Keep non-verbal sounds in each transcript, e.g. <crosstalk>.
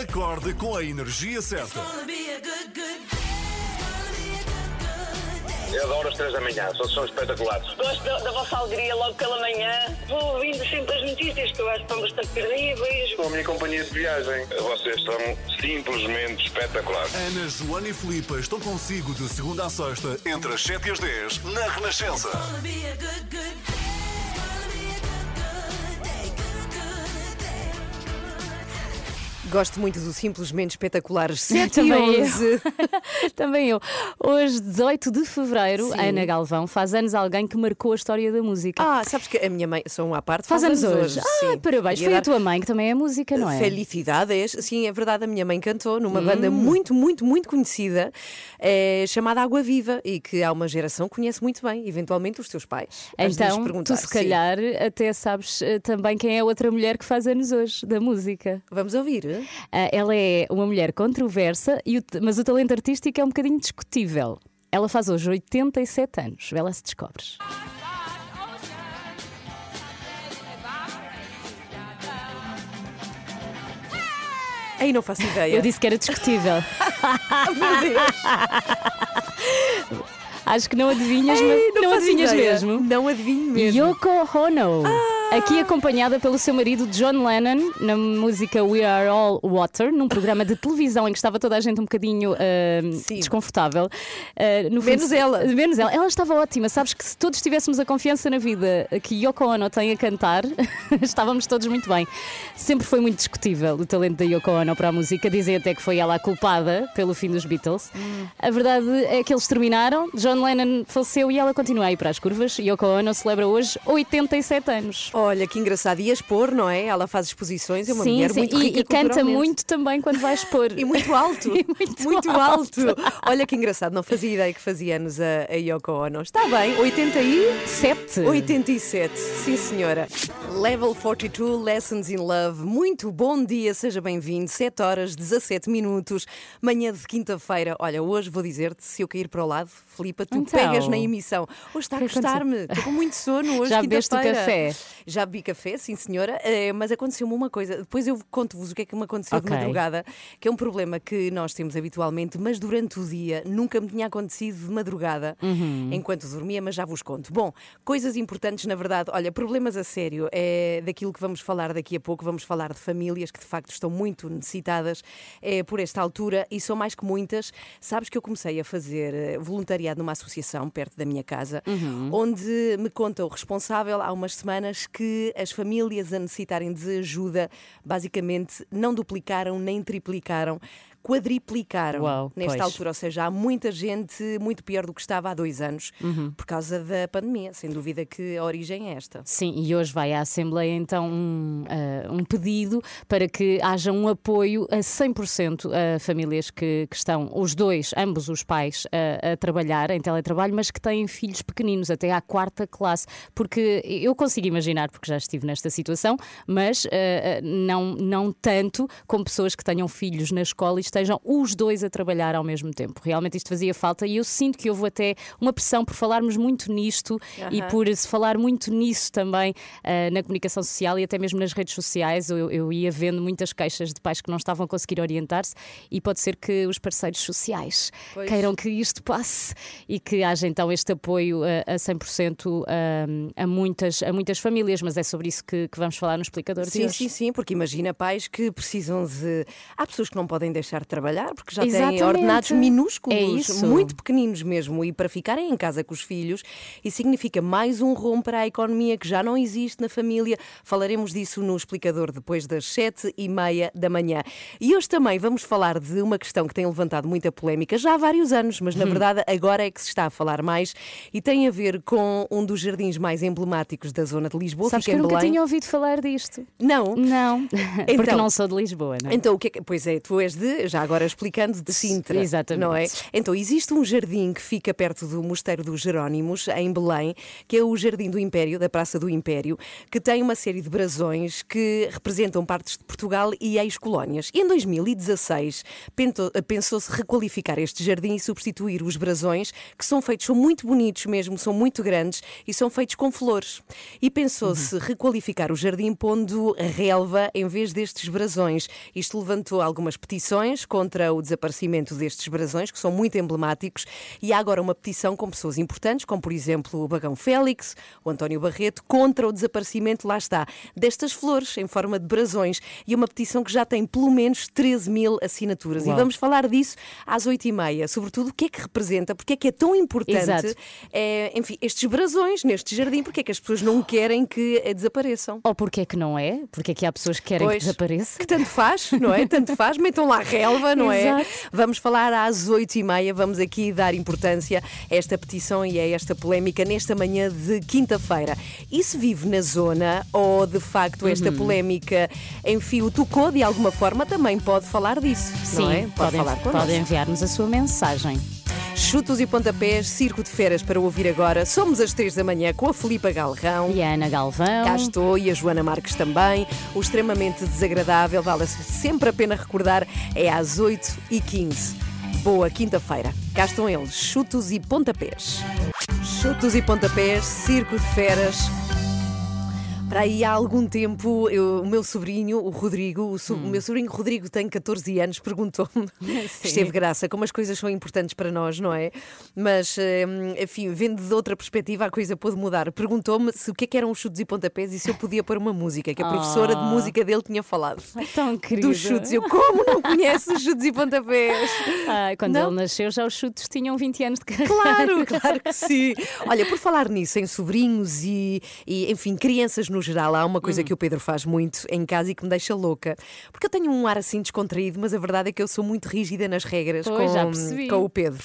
Acorde com a energia certa. Eu adoro as três da manhã, são, são espetaculares. Gosto da, da vossa alegria logo pela manhã. Vou ouvindo sempre as notícias que eu acho que estão bastante terríveis. São a minha companhia de viagem. Vocês são simplesmente espetaculares. Ana, Joana e Filipa estão consigo de segunda a sexta, entre as 7 e as 10, na Renascença. Gosto muito do simplesmente espetaculares <laughs> 7 e Também eu. 11. <laughs> Também eu. Hoje, 18 de fevereiro, Sim. Ana Galvão faz anos alguém que marcou a história da música. Ah, sabes que a minha mãe, sou um à parte, faz anos hoje. Ah, sim. parabéns. Foi a tua mãe que também é música, não é? Felicidades. Sim, é verdade, a minha mãe cantou numa banda Hum. muito, muito, muito conhecida, eh, chamada Água Viva, e que há uma geração que conhece muito bem, eventualmente os teus pais. Então, tu se sim. calhar até sabes eh, também quem é a outra mulher que faz anos hoje, da música. Vamos ouvir. Ah, ela é uma mulher controversa, e o mas o talento artístico é um bocadinho discutível. Ela faz hoje 87 anos. Ela se descobres. Aí não faço ideia. Eu disse que era discutível. <laughs> meu Deus. Acho que não adivinhas, Ei, mas não, faço adivinhas ideia. mesmo. Não adivinho mesmo. Yoko Ono. Aqui acompanhada pelo seu marido John Lennon na música We Are All Water, num programa de televisão em que estava toda a gente um bocadinho Sim. desconfortável. No Menos fundo- ela. Menos ela. Ela estava ótima. Sabes que se todos tivéssemos a confiança na vida que Yoko Ono tem a cantar, <laughs> estávamos todos muito bem. Sempre foi muito discutível o talento da Yoko Ono para a música. Dizem até que foi ela a culpada pelo fim dos Beatles. A verdade é que eles terminaram, John Lennon faleceu e ela continua a ir para as curvas. Yoko Ono celebra hoje 87 anos. Olha, que engraçado. E a expor, não é? Ela faz exposições, é uma sim, mulher sim. muito e, rica e canta culturalmente. muito também quando vai expor. E muito alto. <laughs> E muito alto. alto. Olha que engraçado, não fazia ideia que fazia anos a, a Yoko Ono. Está bem, 80 e... Sete. 87, sim senhora. Level 42, Lessons in Love. Muito bom dia, seja bem-vindo. 7 horas, 17 minutos, manhã de quinta-feira. Olha, hoje vou dizer-te, se eu cair para o lado, Filipa, tu Então. pegas na emissão. Hoje está a aconteceu? gostar-me, estou com muito sono hoje, <laughs> Já bebeste café? Já bebi café, sim senhora, eh, mas aconteceu-me uma coisa. Depois eu conto-vos o que é que me aconteceu Ok. de madrugada, que é um problema que nós temos habitualmente, mas durante o dia nunca me tinha acontecido de madrugada, Uhum. enquanto dormia, mas já vos conto. Bom, coisas importantes, na verdade, olha, problemas a sério, é daquilo que vamos falar daqui a pouco, vamos falar de famílias que de facto estão muito necessitadas é, por esta altura e são mais que muitas. Sabes que eu comecei a fazer eh, voluntariado numa associação perto da minha casa, onde me conta o responsável há umas semanas que as famílias a necessitarem de ajuda basicamente não duplicaram nem triplicaram. Quadriplicaram Uau, nesta pois. altura, ou seja, há muita gente muito pior do que estava há dois anos Uhum. por causa da pandemia. Sem dúvida que a origem é esta. Sim, e hoje vai à Assembleia então um, ah, um pedido para que haja um apoio a 100% a famílias que, que estão, os dois, ambos os pais, a, a trabalhar em teletrabalho, mas que têm filhos pequeninos, até à quarta classe. Porque eu consigo imaginar, porque já estive nesta situação, mas ah, não, não tanto como pessoas que tenham filhos na escola e estejam os dois a trabalhar ao mesmo tempo. Realmente isto fazia falta e eu sinto que houve até uma pressão por falarmos muito nisto e Aham. por se falar muito nisso também ah, na comunicação social e até mesmo nas redes sociais. Eu, eu ia vendo muitas queixas de pais que não estavam a conseguir orientar-se e pode ser que os parceiros sociais Pois. queiram que isto passe e que haja então este apoio a, a 100% a, a, muitas, a muitas famílias. Mas é sobre isso que, que vamos falar no explicador Sim, sim, sim, porque imagina pais que precisam de. Há pessoas que não podem deixar de trabalhar porque já têm Exatamente. ordenados minúsculos, É muito pequeninos mesmo, e para ficarem em casa com os filhos, isso significa mais um rombo para a economia que já não existe na família. Falaremos disso no explicador depois das sete e meia da manhã. E hoje também vamos falar de uma questão que tem levantado muita polémica já há vários anos, mas na Hum. verdade agora é que se está a falar mais e tem a ver com um dos jardins mais emblemáticos da zona de Lisboa, Sabes que eu nunca Belém. tinha ouvido falar disto. Não, Não, <laughs> porque Então- não sou de Lisboa, não é? então, o que é que. Pois é, tu és de. Já agora explicando, de Sintra. Exatamente. Não é? Então, existe um jardim que fica perto do Mosteiro dos Jerónimos, em Belém, que é o Jardim do Império, da Praça do Império, que tem uma série de brasões que representam partes de Portugal e ex-colónias. Em 2016 pentou- pensou-se requalificar este jardim e substituir os brasões, que são feitos, são muito bonitos mesmo, são muito grandes e são feitos com flores. E pensou-se requalificar o jardim pondo relva em vez destes brasões. Isto levantou algumas petições contra o desaparecimento destes brasões, que são muito emblemáticos, e há agora uma petição com pessoas importantes, como por exemplo o Bagão Félix, o António Barreto, contra o desaparecimento, lá está, destas flores em forma de brasões. E uma petição que já tem pelo menos 13 mil assinaturas. Uau. E vamos falar disso às 8h30. Sobretudo, o que é que representa, porque é que é tão importante, é, enfim, estes brasões neste jardim, porque é que as pessoas não querem que eh, desapareçam. Ou porque é que não é? Porque é que há pessoas que querem Pois, que desapareça? Que tanto faz, não é? Tanto faz, metam lá a <laughs> relva, não é? Vamos falar às oito e meia, vamos aqui dar importância a esta petição e a esta polémica nesta manhã de quinta-feira. E se vive na zona ou de facto Uhum. esta polémica, enfim, o tocou de alguma forma, também pode falar disso, Sim, não é? Pode podem, falar connosco. podem enviar-nos a sua mensagem. Chutos e pontapés, circo de feras para ouvir agora. Somos às três da manhã com a Filipa Galrão. E a Ana Galvão. Cá estou e a Joana Marques também. O extremamente desagradável, vale sempre a pena recordar, é às 8h15. Boa quinta-feira. Cá estão eles, chutos e pontapés. Chutos e pontapés, circo de feras. Para aí há algum tempo, eu- o meu sobrinho, o Rodrigo, o, so- o meu sobrinho Rodrigo tem 14 anos, <laughs> perguntou-me, <laughs> esteve graça, como as coisas são importantes para nós, não é? Mas, hum, enfim, vendo de outra perspectiva, a coisa pôde mudar. Perguntou-me se o que é que eram os chutes e pontapés e se eu podia pôr uma música, que a professora de Ah. música dele tinha falado. Tão querido. Dos chutes. Eu, como não conheço os chutes e pontapés? Ai, <laughs> quando Não? ele nasceu, já os chutes tinham 20 anos de carreira. Claro, claro que sim. Olha, por falar nisso, em sobrinhos e, e, enfim, crianças no geral, há Hum. uma coisa que o Pedro faz muito em casa e que me deixa louca. Porque eu tenho um ar assim descontraído, mas a verdade é que eu sou muito rígida nas regras Pois, com, com o Pedro.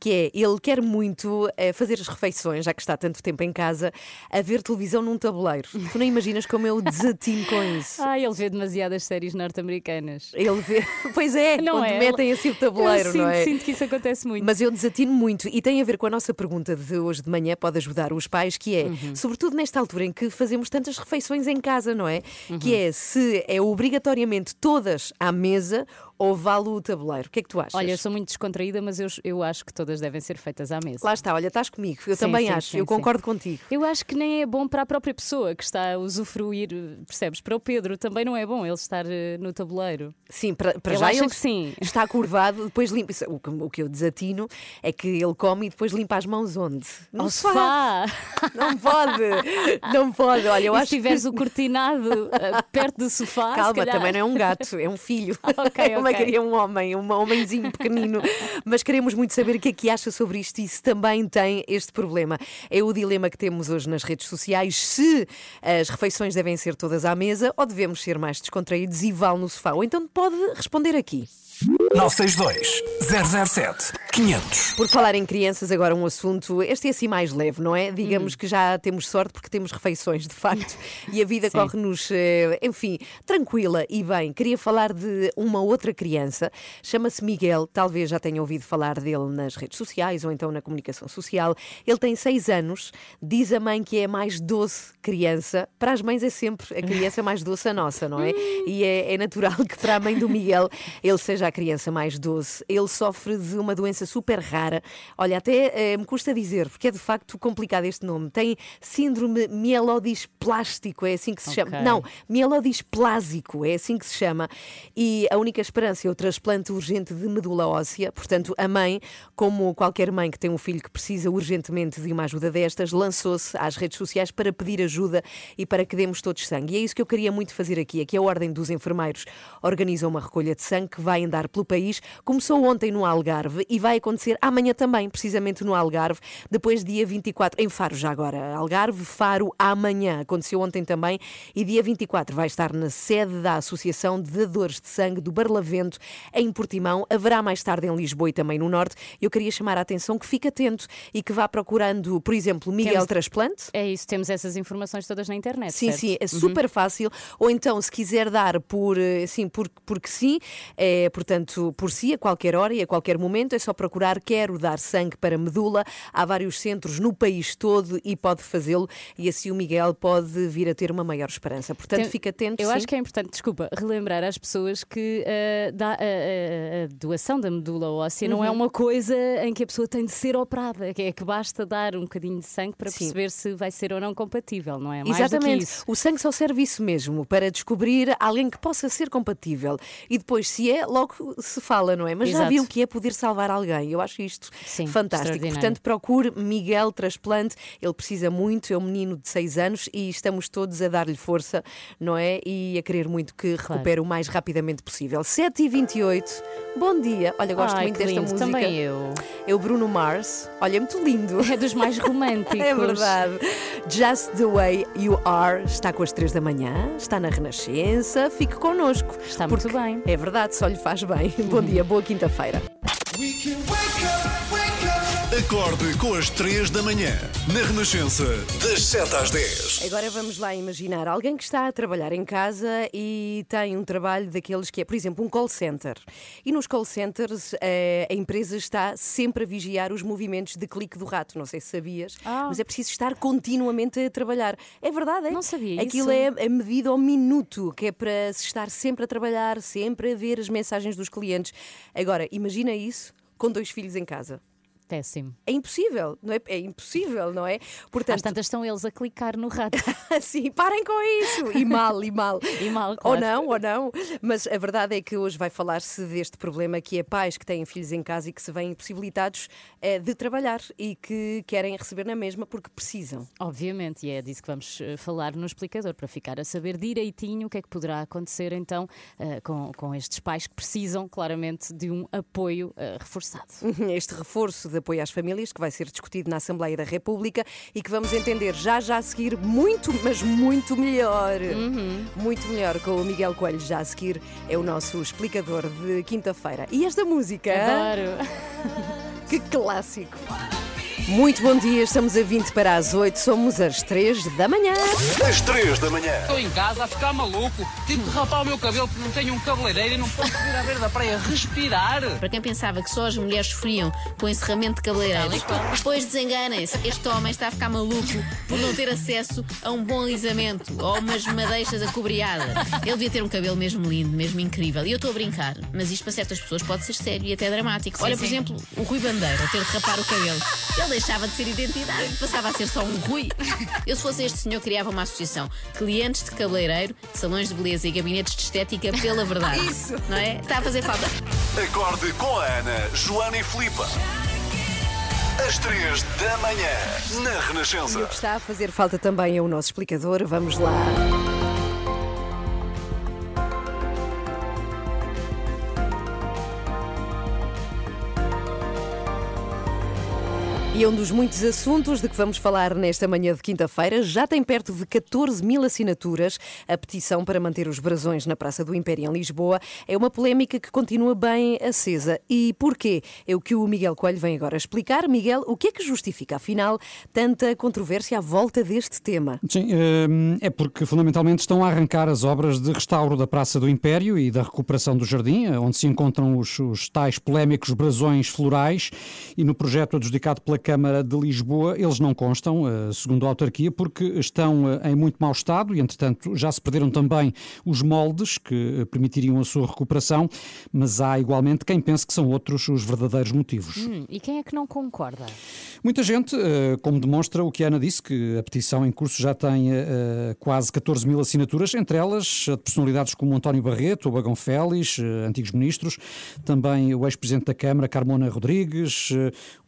Que é, ele quer muito eh, fazer as refeições, já que está tanto tempo em casa, a ver televisão num tabuleiro. Tu nem imaginas como eu desatino com isso. Ai, ele vê demasiadas séries norte-americanas. Ele vê. <laughs> Pois é, Não quando é? metem assim o tabuleiro, eu sinto, não é? sinto que isso acontece muito. Mas eu desatino muito e tem a ver com a nossa pergunta de hoje de manhã, pode ajudar os pais, que é, Uhum. sobretudo nesta altura em que fazemos tantas refeições em casa, não é? Uhum. Que é se é obrigatoriamente todas à mesa ou vale o tabuleiro. O que é que tu achas? Olha, eu sou muito descontraída, mas eu, eu acho que todas devem ser feitas à mesa. Lá está, olha, estás comigo, eu Sim, também sim, acho, sim, eu concordo contigo. Eu acho que nem é bom para a própria pessoa que está a usufruir, percebes? Para o Pedro também não é bom ele estar eh, no tabuleiro. Sim, para, para Ele já ele que sim. está curvado, depois limpa. O que, o que eu desatino é que ele come e depois limpa as mãos onde? No Ao sofá. sofá! Não pode, não pode. Olha, eu e acho se tiveres o cortinado eh, perto do sofá, Calma, também não é um gato, é um filho. <laughs> Ok, Eu também ok. queria um homem, um homenzinho pequenino. <laughs> Mas queremos muito saber o que é que acha sobre isto e se também tem este problema. É o dilema que temos hoje nas redes sociais: se as refeições devem ser todas à mesa ou devemos ser mais descontraídos e vale no sofá. Ou então pode responder aqui. 962 007 500. Por falar em crianças, agora um assunto, este é assim mais leve, não é? Digamos que já temos sorte porque temos refeições, de facto, <laughs> e a vida corre-nos, eh, enfim, tranquila e bem. Queria falar de uma outra criança, chama-se Miguel, talvez já tenha ouvido falar dele nas redes sociais ou então na comunicação social. Ele tem seis anos, diz a mãe que é a mais doce criança. Para as mães é sempre a criança mais doce a nossa, não é? <laughs> E é, é natural que para a mãe do Miguel ele seja a criança mais doce. Ele sofre de uma doença super rara. Olha, até eh, me custa dizer, porque é de facto complicado este nome. Tem síndrome mielodisplástico, é assim que se chama. Ok. Não, mielodisplásico, é assim que se chama. E a única esperança é o transplante urgente de medula óssea. Portanto, a mãe, como qualquer mãe que tem um filho que precisa urgentemente de uma ajuda destas, lançou-se às redes sociais para pedir ajuda e para que demos todos sangue. E é isso que eu queria muito fazer aqui. Aqui a Ordem dos Enfermeiros organiza uma recolha de sangue que vai andar pelo país. Começou ontem no Algarve e vai acontecer amanhã também, precisamente no Algarve, depois dia 24, em Faro já agora. Algarve, Faro, amanhã. Aconteceu ontem também e dia 24 vai estar na sede da Associação de Dadores de Sangue do Barlavento, em Portimão. Haverá mais tarde em Lisboa e também no Norte. Eu queria chamar a atenção que fique atento e que vá procurando, por exemplo, Miguel Temos- Transplante. É isso, temos essas informações todas na internet. Sim, certo? sim, é super fácil. Ou então, se quiser dar por, assim, por, porque sim, é, portanto, por si, a qualquer hora e a qualquer momento, é só procurar Quero Dar Sangue para Medula. Há vários centros no país todo e pode fazê-lo. E assim o Miguel pode vir a ter uma maior esperança. Portanto, fica atento. Eu sim. acho que é importante, desculpa, relembrar às pessoas que eh, dá- a, a- doação da medula óssea não é Uhum. uma coisa em que a pessoa tem de ser operada, que é que basta dar um bocadinho de sangue para Sim. perceber se vai ser ou não compatível, não é? Mais Exatamente. O sangue só serve isso mesmo, para descobrir alguém que possa ser compatível. E depois, se é, logo se fala, não é? Mas já Exato. viu o que é poder salvar alguém. Eu acho isto Sim, fantástico. Portanto, procure Miguel Transplante. Ele precisa muito, é um menino de 6 anos e estamos todos a dar-lhe força, não é? E a querer muito que recupere o mais rapidamente possível. 7h28, bom dia. Olha, gosto Ai, muito desta lindo. música. Também eu. É o Bruno Mars. Olha, é muito lindo. É dos mais <laughs> românticos. É verdade. Just the way you are está com as três da manhã, está na Renascença. Fique connosco. Está muito bem. É verdade, só lhe faz bem. Bom dia, boa quinta-feira. Acorde com as 3 da manhã. Na Renascença, das 7 às 10. Agora vamos lá imaginar alguém que está a trabalhar em casa e tem um trabalho daqueles que é, por exemplo, um call center. E nos call centers eh, a empresa está sempre a vigiar os movimentos de clique do rato. Não sei se sabias, Ah. mas é preciso estar continuamente a trabalhar. É verdade, é? Não sabia Aquilo isso. é é medido ao minuto, que é para se estar sempre a trabalhar, sempre a ver as mensagens dos clientes. Agora, imagina isso com dois filhos em casa. Péssimo. É impossível, não é? É impossível, não é? Às Portanto, tantas estão eles a clicar no rato. <laughs> Sim, parem com isso! E mal, e mal. E mal, Ou claro. não, ou não. Mas a verdade é que hoje vai falar-se deste problema que é pais que têm filhos em casa e que se veem impossibilitados eh, de trabalhar e que querem receber na mesma porque precisam. Obviamente, e é disso que vamos eh, falar no explicador, para ficar a saber direitinho o que é que poderá acontecer então eh, com, com estes pais que precisam claramente de um apoio eh, reforçado. <laughs> Este reforço de apoio às famílias que vai ser discutido na Assembleia da República e que vamos entender já já a seguir muito, mas muito melhor. Muito melhor com o Miguel Coelho já a seguir é o nosso explicador de quinta-feira. E esta música? Adoro! Que clássico! <laughs> Muito bom dia, estamos a 20 para as 8, somos às 3 da manhã. Às 3 da manhã. Estou em casa a ficar maluco. Tive de rapar o meu cabelo porque não tenho um cabeleireiro e não posso vir à beira da praia respirar. Para quem pensava que só as mulheres sofriam com encerramento de cabeleireiros, depois desenganem-se. Este homem está a ficar maluco por não ter acesso a um bom alisamento ou umas madeixas acobreadas. Ele devia ter um cabelo mesmo lindo, mesmo incrível. E eu estou a brincar, mas isto para certas pessoas pode ser sério e até dramático. Olha, por exemplo, o Rui Bandeira ter de rapar o cabelo. Ele deixava de ser identidade, passava a ser só um Rui. Eu, se fosse este senhor, criava uma associação. Clientes de cabeleireiro, salões de beleza e gabinetes de estética pela verdade. Isso! Não é? Está a fazer falta. Acorde com a Ana, Joana e Filipa. Às 3 da manhã. Na E o Renascença. que está a fazer falta também é o nosso explicador. Vamos lá. E um dos muitos assuntos de que vamos falar nesta manhã de quinta-feira. Já tem perto de 14 mil assinaturas a petição para manter os brasões na Praça do Império em Lisboa. É uma polémica que continua bem acesa. E porquê? É o que o Miguel Coelho vem agora explicar. Miguel, o que é que justifica, afinal, tanta controvérsia à volta deste tema? Sim, hum, é porque fundamentalmente estão a arrancar as obras de restauro da Praça do Império e da recuperação do jardim, onde se encontram os, os tais polémicos brasões florais, e no projeto adjudicado pela Câmara de Lisboa eles não constam, eh, segundo a autarquia, porque estão eh, em muito mau estado e, entretanto, já se perderam também os moldes que eh, permitiriam a sua recuperação, mas há igualmente quem pense que são outros os verdadeiros motivos. Hum, e quem é que não concorda? Muita gente, como demonstra o que a Ana disse, que a petição em curso já tem quase 14 mil assinaturas, entre elas personalidades como António Barreto, o Bagão Félix, antigos ministros, também o ex-presidente da Câmara, Carmona Rodrigues,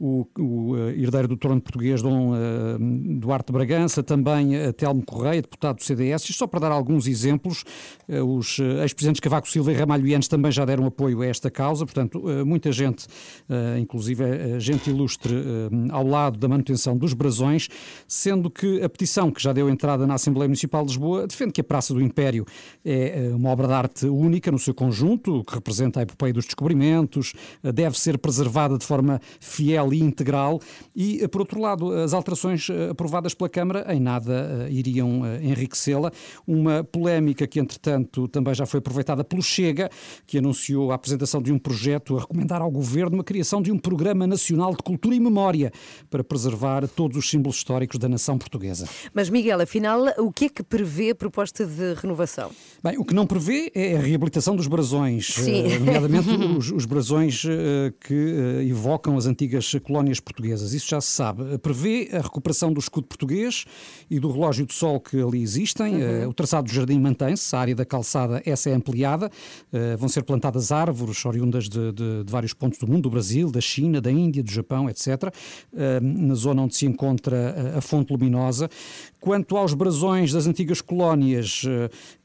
o, o, herdeiro do trono português, Dom eh, Duarte Bragança, também eh, Telmo Correia, deputado do CDS. Isto só para dar alguns exemplos, eh, os eh, ex-presidentes Cavaco Silva e Ramalho Yanes também já deram apoio a esta causa, portanto, eh, muita gente, eh, inclusive eh, gente ilustre, eh, ao lado da manutenção dos brasões, sendo que a petição que já deu entrada na Assembleia Municipal de Lisboa defende que a Praça do Império é eh, uma obra de arte única no seu conjunto, que representa a epopeia dos descobrimentos, eh, deve ser preservada de forma fiel e integral e, eh, por outro lado, as alterações eh, aprovadas pela Câmara em nada eh, iriam enriquecê-la. Uma polémica que, entretanto, também já foi aproveitada pelo Chega, que anunciou a apresentação de um projeto a recomendar ao Governo a criação de um Programa Nacional de Cultura e Memória para preservar todos os símbolos históricos da nação portuguesa. Mas, Miguel, afinal, o que é que prevê a proposta de renovação? Bem, o que não prevê é a reabilitação dos brasões, Sim. nomeadamente <laughs> os, os brasões que evocam as antigas colónias portuguesas. Isso já se sabe. Prevê a recuperação do escudo português e do relógio de sol que ali existem. Eh, O traçado do jardim mantém-se, a área da calçada essa é ampliada. Eh, Vão ser plantadas árvores oriundas de, de- de vários pontos do mundo, do Brasil, da China, da Índia, do Japão, etc. eh, Na zona onde se encontra a- fonte luminosa. Quanto aos brasões das antigas colónias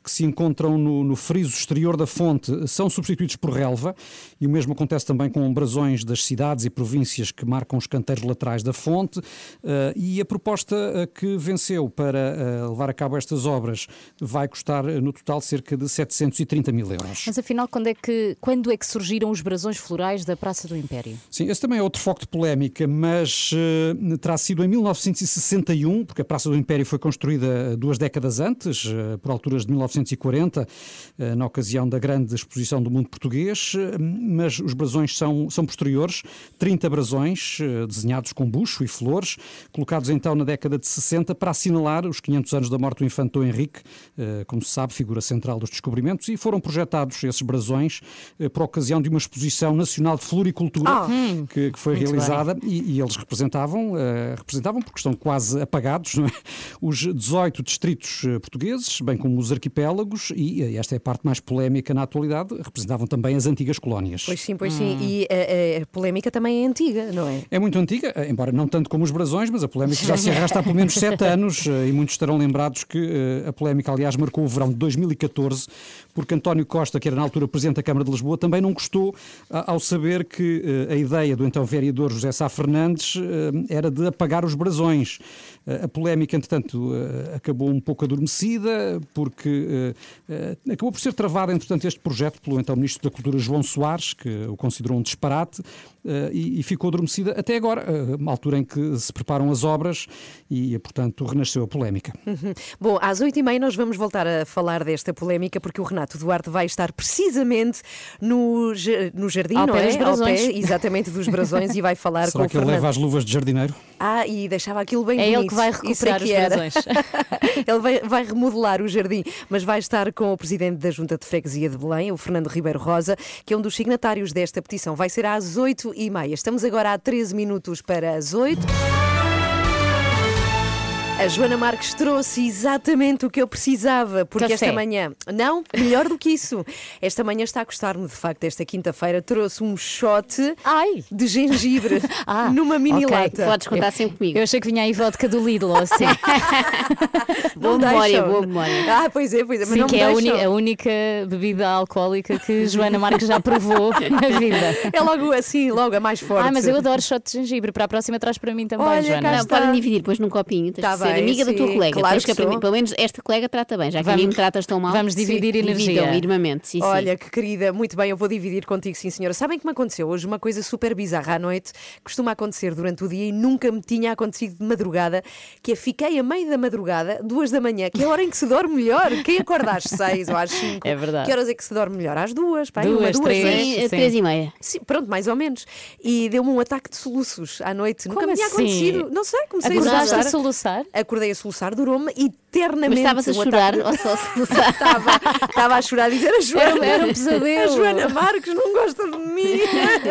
que se encontram no, no friso exterior da fonte, são substituídos por relva, e o mesmo acontece também com brasões das cidades e províncias que marcam os canteiros laterais da fonte. eh, E a proposta eh, que venceu para eh, levar a cabo estas obras vai custar no total cerca de 730 mil euros. Mas afinal, quando é, que, quando é que surgiram os brasões florais da Praça do Império? Sim, esse também é outro foco de polémica, mas eh, terá sido em 1961, porque a Praça do Império foi construída duas décadas antes, eh, por alturas de 1940, eh, na ocasião da grande exposição do mundo português, eh, mas os brasões são, são posteriores, 30 brasões eh, desenhados com bucho e flores, colocados então na década de 60 para assinalar os 500 anos da morte do infante Dom Henrique, como se sabe, figura central dos descobrimentos, e foram projetados esses brasões por ocasião de uma exposição nacional de floricultura Ah. que, que foi realizada e, e eles representavam, representavam porque estão quase apagados, é? os 18 distritos portugueses, bem como os arquipélagos, e eh, esta é a parte mais polémica na atualidade, representavam também as antigas colónias. Pois sim, pois sim. E a, a- a polémica também é antiga, não é? É muito antiga, eh, embora não tanto como os brasões, mas a polémica já se arrasta há pelo menos sete <laughs> anos eh, e muitos estarão lembrados que eh, a polémica, aliás, marcou o verão de 2014, porque António Costa, que era na altura Presidente da Câmara de Lisboa, também não gostou ao saber que eh, a ideia do então vereador José Sá Fernandes eh, era de apagar os brasões. Eh, A polémica, entretanto, acabou um pouco adormecida, porque acabou por ser travado, entretanto, este projeto pelo então Ministro da Cultura João Soares, que o considerou um disparate, e, e ficou adormecida até agora, eh, uma altura em que se preparam as obras e, portanto, renasceu a polémica. <laughs> Bom, às oito e meia nós vamos voltar a falar desta polémica porque o Renato Duarte vai estar precisamente no, no jardim, Ao não pé é? dos. Ao pé, exatamente, dos brasões e vai falar Será com que o ele Fernando. leva as luvas de jardineiro? Ah, e deixava aquilo bem É bonito. ele que vai recuperar que os brasões. <laughs> ele vai, vai remodelar o jardim, mas vai estar com o presidente da Junta de Freguesia de Belém, o Fernando Ribeiro Rosa, que é um dos signatários desta petição. Vai ser às oito e meia. Estamos agora a 13 minutos para as oito. A Joana Marques trouxe exatamente o que eu precisava, porque Café. esta manhã. Não, melhor do que isso. Esta manhã está a custar-me, de facto, esta quinta-feira trouxe um shot Ai! de gengibre <laughs> Ah, numa mini ok. lata. Podes contar sempre comigo. Eu achei que vinha aí vodka do Lidl, ou assim. <laughs> Boa memória, boa memória. Ah, pois é, pois é, mas Sim, não que me é a, a única bebida alcoólica que Joana Marques já provou <laughs> na vida. É logo assim, logo a mais forte. Ah, mas eu adoro shot de gengibre. Para a próxima traz para mim também, Olha, Joana. Não, podem dividir depois num copinho. Tá de bem, amiga da tua sim, colega. claro Tens que aprender. Pelo menos esta colega trata bem. Já que a Vamos- mim me tratas tão mal. vamos dividir Sim, energia. Dividam, irmamente. Sim, sim. Olha, que querida, muito bem, eu vou dividir contigo, sim, senhora. Sabem que me aconteceu hoje uma coisa super bizarra à noite, costuma acontecer durante o dia e nunca me tinha acontecido de madrugada, que é fiquei a meio da madrugada, duas da manhã, que é a hora em que se dorme melhor. Quem acorda às seis ou às <laughs> cinco? É verdade. Que horas é que se dorme melhor? Às duas, pá, Duas, uma, duas, três. Sim, Sim. Três e meia. Sim, pronto, mais ou menos. E deu-me um ataque de soluços à noite. Nunca Como me tinha assim? acontecido. Não sei, comecei a Acordaste a soluçar. soluçar? Acordei a soluçar, durou-me e eternamente. Mas estavas a chorar ou só a <laughs> soluçar? Estava, estava a chorar e dizer a Joana. Era um pesadelo. A Joana Marques não gosta de mim.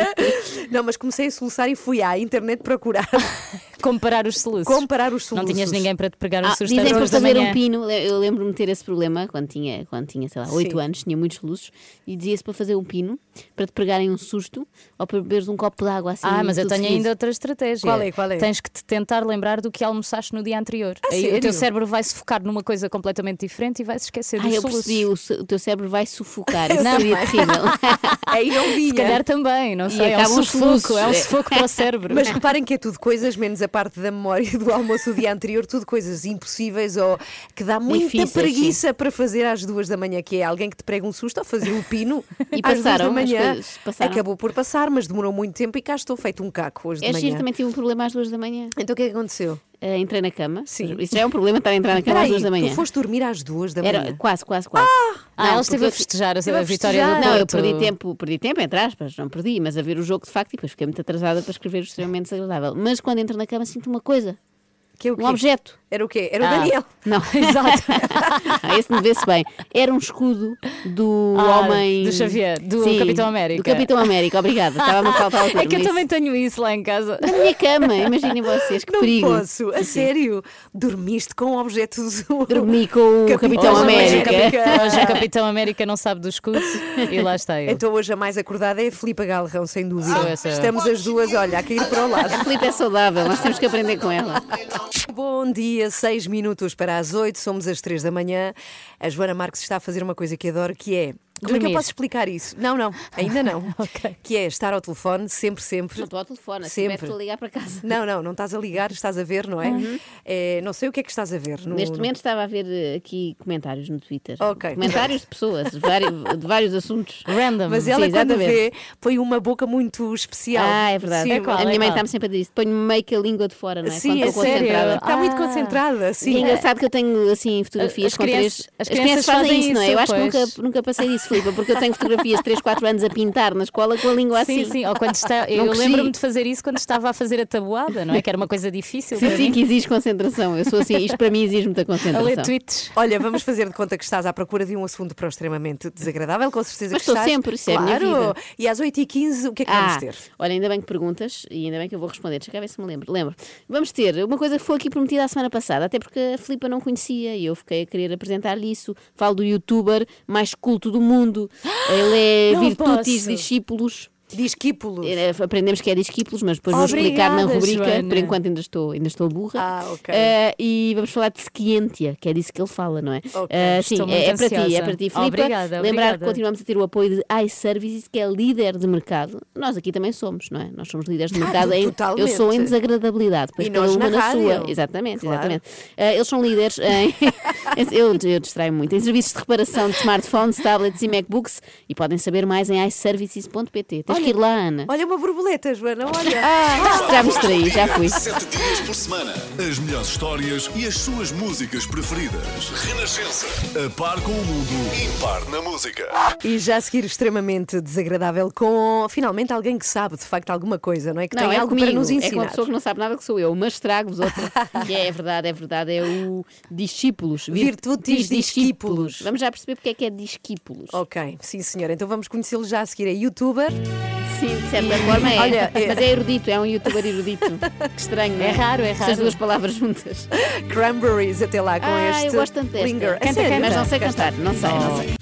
<laughs> Não, mas comecei a soluçar e fui à internet procurar <laughs> Comparar os soluços. comparar os Não soluços. tinhas ninguém para te pregar um Ah, susto dizem para fazer um pino. Eu lembro-me de ter esse problema quando tinha, quando tinha sei lá, 8 Sim. anos, tinha muitos soluços, e dizia-se para fazer um pino, para te pregarem um susto ou para beberes um copo de água assim. Ah, mas eu tenho ainda outra estratégia. Qual é, qual é? Tens que te tentar lembrar do que almoçaste no dia anterior. Ah, Aí o sério? teu cérebro vai se focar numa coisa completamente diferente e vai se esquecer Ah, dos eu soluços. percebi, o, o teu cérebro vai sufocar. <laughs> Isso Não, seria terrível. <laughs> Aí não vinha. Se calhar também, não sei. É um os sufoco, soluços. é um sufoco para o cérebro. Mas reparem que é tudo coisas, menos a parte da memória do almoço do dia anterior, tudo coisas impossíveis ou que dá muita Difíceis, preguiça para fazer às duas da manhã, que é alguém que te prega um susto ou fazer o pino <laughs> E às duas da as manhã. coisas passaram. Acabou por passar, mas demorou muito tempo e cá estou feito um caco hoje de É manhã. giro, também tive um problema às duas da manhã. Então o que é que aconteceu? Ah, entrei na cama. Sim. Isso já é um problema estar a entrar na cama às Peraí, duas da manhã. tu foste dormir às duas da manhã. Era quase, quase, quase. Ah, Não, ela esteve a eu- festejar a, a vitória do. Porto. Não, eu perdi tempo, perdi tempo, entre aspas, não perdi, mas a ver o jogo de facto e depois fiquei muito atrasada para escrever o extremamente desagradável. Mas quando entro na cama sinto uma coisa, Que é o quê? um objeto. Era o quê? Era o Ah. Daniel. Não, <laughs> exato. ah, <laughs> esse me vê-se bem. Era um escudo do Ah, homem. do Xavier, do Sim, Capitão América. Do Capitão América, obrigada. Estava-me a faltar o <laughs> É que eu termo, também isso. tenho isso lá em casa. Na minha cama, imaginem vocês, que Não perigo. posso. A sério. Dormiste com objetos. Dormi com o Capitão Hoje- América. Hoje, o Capitão- o Capitão América não sabe do escudo e lá está eu. Então hoje a mais acordada é a Filipa Galrão, sem dúvida. Sou essa. Estamos as duas, olha, a cair para o lado. A Filipe é saudável, nós temos que aprender com ela. Bom dia, seis minutos para as oito, somos às três da manhã. A Joana Marques está a fazer uma coisa que adoro, que é. Como é que eu posso explicar isso? Não, não, ainda não. <laughs> Ok. Que é estar ao telefone, sempre, sempre. Não estou ao telefone, se Sempre. estou a ligar para casa. Não, não, não estás a ligar, estás a ver, não é? É, não sei o que é que estás a ver. no- Neste no- momento estava a ver eh, aqui comentários no Twitter. Ok. Comentários de pessoas, de vários, de vários assuntos. Random. Mas ela, Sim, quando vê, põe uma boca muito especial. Ah, é verdade. Sim, É qual, a minha é mãe está-me sempre a dizer isso. Ponho meio que a língua de fora, não é? Sim, Quando é estou sério. concentrada. Está muito Ah. concentrada, E sim. é engraçado que eu tenho assim fotografias As com crianças- três. as crianças fazem fazem isso, não é? Eu acho que nunca, nunca passei disso, Porque eu tenho fotografias de 3, 4 anos a pintar na escola com a língua assim. Sim, sim. Ou quando está, eu lembro-me de fazer isso quando estava a fazer a tabuada, não é? Que era uma coisa difícil. Sim, para sim, mim. que exige concentração. Eu sou assim, isto para mim exige muita A ler concentração. tweets. Olha, vamos fazer de conta que estás à procura de um assunto para o extremamente desagradável, com certeza Mas que estou estás. sempre, isso é a minha claro. vida. E às 8h15, o que é que vamos Ah, ter? olha, ainda bem que perguntas e ainda bem que eu vou responder. Deixa cá ver se me lembro. Lembro. Vamos ter uma coisa que foi aqui prometida a semana passada, até porque a Filipa não conhecia e eu fiquei a querer apresentar-lhe isso. Falo do youtuber mais culto do mundo. Ele é <gasps> Não Virtutis. Discípulos. Discípulos. Eh, Aprendemos que é discípulos, mas depois vou explicar na Obrigada, rubrica. Joana. Por enquanto ainda estou, ainda estou burra. Ah, ok. Eh, e vamos falar de Scientia, que é disso que ele fala, não é? Ok, Eh, sim, estou é, muito é para ti, é para ti, Filipa. Obrigada, Lembrar obrigada. que continuamos a ter o apoio de iServices, que é líder de mercado. Nós aqui também somos, não é? Nós somos líderes de mercado. em, eu sou em desagradabilidade, pois E cada uma na na, sua. Exatamente, Claro. exatamente. Eh, eles são líderes em. <laughs> eu, eu distraio muito. Em serviços de reparação de smartphones, tablets e MacBooks e podem saber mais em iServices.pt. Tens que ir lá, Ana. Olha uma borboleta, Joana, olha. Ah, já me distraí, já fui. Sete dias por semana. As melhores histórias e as suas músicas preferidas. Renascença. A par com o mundo. Impar na música. E já a seguir extremamente desagradável com finalmente alguém que sabe de facto alguma coisa, não é? Que Não, tem é algo comigo. para nos É com ensinar. uma pessoa que não sabe nada que sou eu, mas trago-vos outra. É, <laughs> é verdade, é verdade. É o discípulos. Virtutis discípulos. Vamos já perceber porque é que é discípulos. Ok, sim senhora. Então vamos conhecê-lo já a seguir. É youtuber. Sim, de certa forma é. Olha, é- Mas é erudito, é um youtuber erudito. Que estranho, não é? É raro, é Essas raro. duas palavras juntas. Cranberries, até lá com ah, este. eu gosto tanto. Linger. Canta, sério? canta. Mas não sei cantar, não sei, não sei.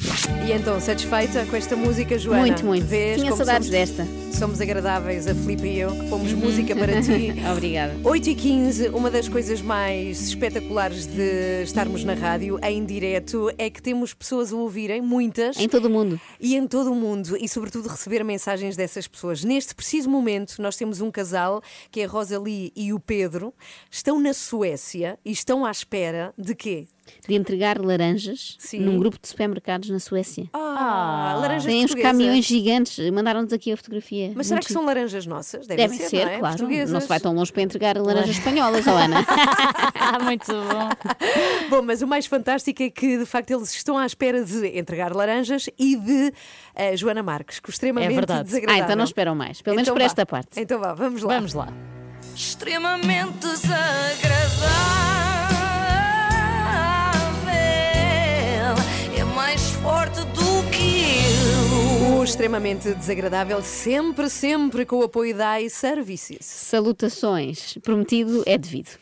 E então, satisfeita com esta música, Joana? Muito, muito. Vês Tinha saudades somos, desta. somos agradáveis, a Filipe e eu, que pomos música para ti. <laughs> Obrigada. 8 e 15 uma das coisas mais espetaculares de estarmos na rádio em direto é que temos pessoas a ouvirem, muitas, Em todo o mundo. e em todo o mundo, e sobretudo receber mensagens dessas pessoas. Neste preciso momento, nós temos um casal, que é a Rosalie e o Pedro, estão na Suécia e estão à espera de quê? De entregar laranjas Sim. num grupo de supermercados na Suécia. Ah, laranjas Tem uns caminhões gigantes. Mandaram-nos aqui a fotografia. Mas será que são laranjas nossas? Devem, Devem ser, ser, não é? claro. Portuguesas. Não se vai tão longe para entregar laranjas espanholas, ó Ana. Ah, <laughs> <laughs> muito bom. <laughs> Bom, mas o mais fantástico é que de facto eles estão à espera de entregar laranjas e de eh, Joana Marques, que o extremamente É verdade. Ah, desagradável. então não esperam mais. Pelo menos Então por vá. esta parte. Então vá, vamos lá. Vamos lá. extremamente desagradável. Extremamente desagradável, sempre, sempre com o apoio da iServices. Salutações. Prometido é devido.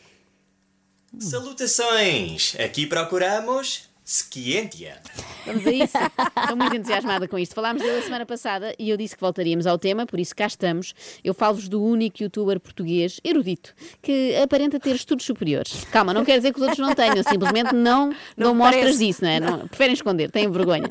Salutações! Aqui procuramos Scientia. Vamos a isso. Estou muito entusiasmada com isto. Falámos dele a semana passada e eu disse que voltaríamos ao tema, por isso cá estamos. Eu falo-vos do único youtuber português erudito que aparenta ter estudos superiores. Calma, não quer dizer que os outros não tenham, simplesmente não, não, mostras parece. disso, não é? Não, preferem esconder, têm vergonha.